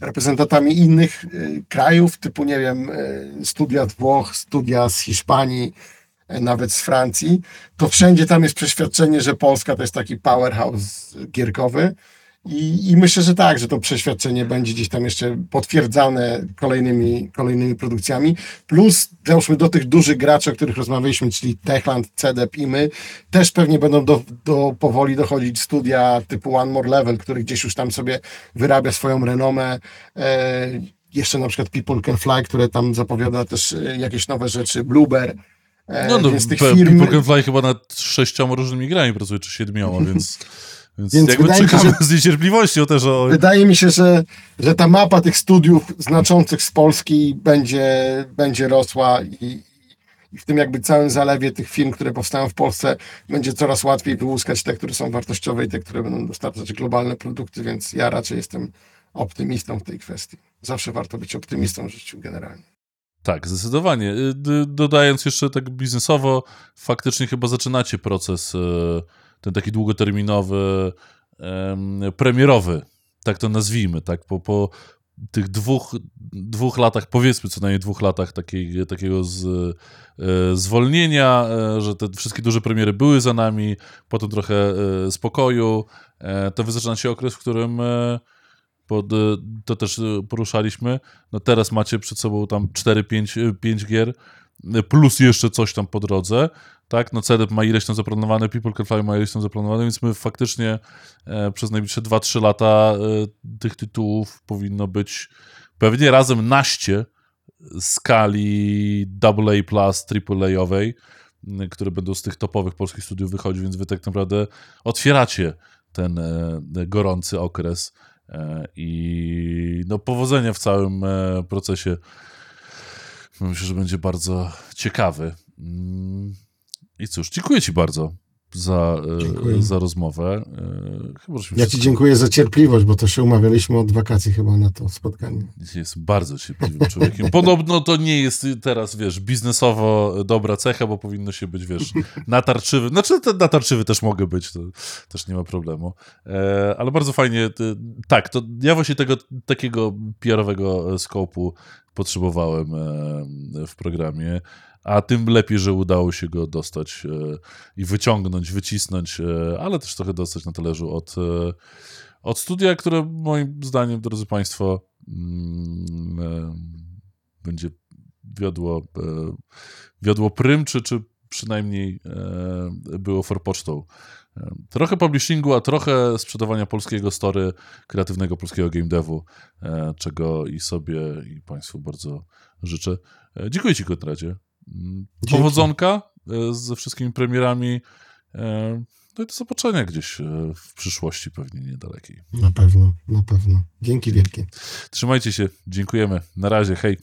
reprezentantami innych e, krajów, typu nie wiem, e, studia z Włoch, studia z Hiszpanii, nawet z Francji, to wszędzie tam jest przeświadczenie, że Polska to jest taki powerhouse gierkowy. I, I, myślę, że tak, że to przeświadczenie będzie gdzieś tam jeszcze potwierdzane kolejnymi, kolejnymi produkcjami. Plus, załóżmy do tych dużych graczy, o których rozmawialiśmy, czyli Techland, CDEP i my, też pewnie będą do, do powoli dochodzić studia typu One More Level, który gdzieś już tam sobie wyrabia swoją renomę. E, jeszcze na przykład People Can Fly, które tam zapowiada też e, jakieś nowe rzeczy, Blueber E, no, no więc tych firm... People chyba nad sześcioma różnymi grami pracuje, czy siedmioma, więc... Więc, więc jakby czekamy się, z niecierpliwością też o... Wydaje mi się, że, że ta mapa tych studiów znaczących z Polski będzie, będzie rosła i, i w tym jakby całym zalewie tych firm, które powstają w Polsce, będzie coraz łatwiej wyłuskać te, które są wartościowe i te, które będą dostarczać globalne produkty, więc ja raczej jestem optymistą w tej kwestii. Zawsze warto być optymistą w życiu generalnie. Tak, zdecydowanie. Y, dodając jeszcze tak biznesowo, faktycznie chyba zaczynacie proces y, ten taki długoterminowy, premierowy, tak to nazwijmy, tak, po, po tych dwóch, dwóch latach, powiedzmy co najmniej dwóch latach takiej, takiego z, y, zwolnienia, że te wszystkie duże premiery były za nami, potem trochę spokoju, to wy zaczynacie okres, w którym pod, y, to też y, poruszaliśmy. No teraz macie przed sobą tam 4-5 5 y, gier, plus jeszcze coś tam po drodze, tak? No CDEP ma ileś tam zaplanowane, People Can Fly ma ileś tam zaplanowane, więc my faktycznie e, przez najbliższe 2-3 lata e, tych tytułów powinno być pewnie razem naście skali AA+, AAA-owej, które będą z tych topowych polskich studiów wychodzić, więc wy tak naprawdę otwieracie ten e, gorący okres E, I no, powodzenia w całym e, procesie. Myślę, że będzie bardzo ciekawy. Mm, I cóż, dziękuję Ci bardzo za, Dziękuję. za rozmowę. Chyba, żeśmy Ja Ci dziękuję za cierpliwość, bo to się umawialiśmy od wakacji chyba na to spotkanie. Jest bardzo cierpliwym człowiekiem. Podobno to nie jest teraz, wiesz, biznesowo dobra cecha, bo powinno się być, wiesz, natarczywy. Znaczy, natarczywy też mogę być, to też nie ma problemu. E, ale bardzo fajnie, tak, to ja właśnie tego takiego PR-owego skopu potrzebowałem e, w programie, a tym lepiej, że udało się go dostać e, i wyciągnąć, wycisnąć, e, ale też trochę dostać na talerzu od, e, od studia, które moim zdaniem, drodzy Państwo, mm, będzie wiodło, wiodło prym, czy, czy przynajmniej było forpocztą. Trochę publishingu, a trochę sprzedawania polskiego story, kreatywnego polskiego game devu, czego i sobie, i Państwu bardzo życzę. Dziękuję Ci, Konradzie. Dzięki. Powodzonka e, ze wszystkimi premierami. e, No i do zobaczenia gdzieś e, w przyszłości, pewnie niedalekiej. Na pewno, na pewno. Dzięki wielkie. Trzymajcie się, dziękujemy. Na razie, hej.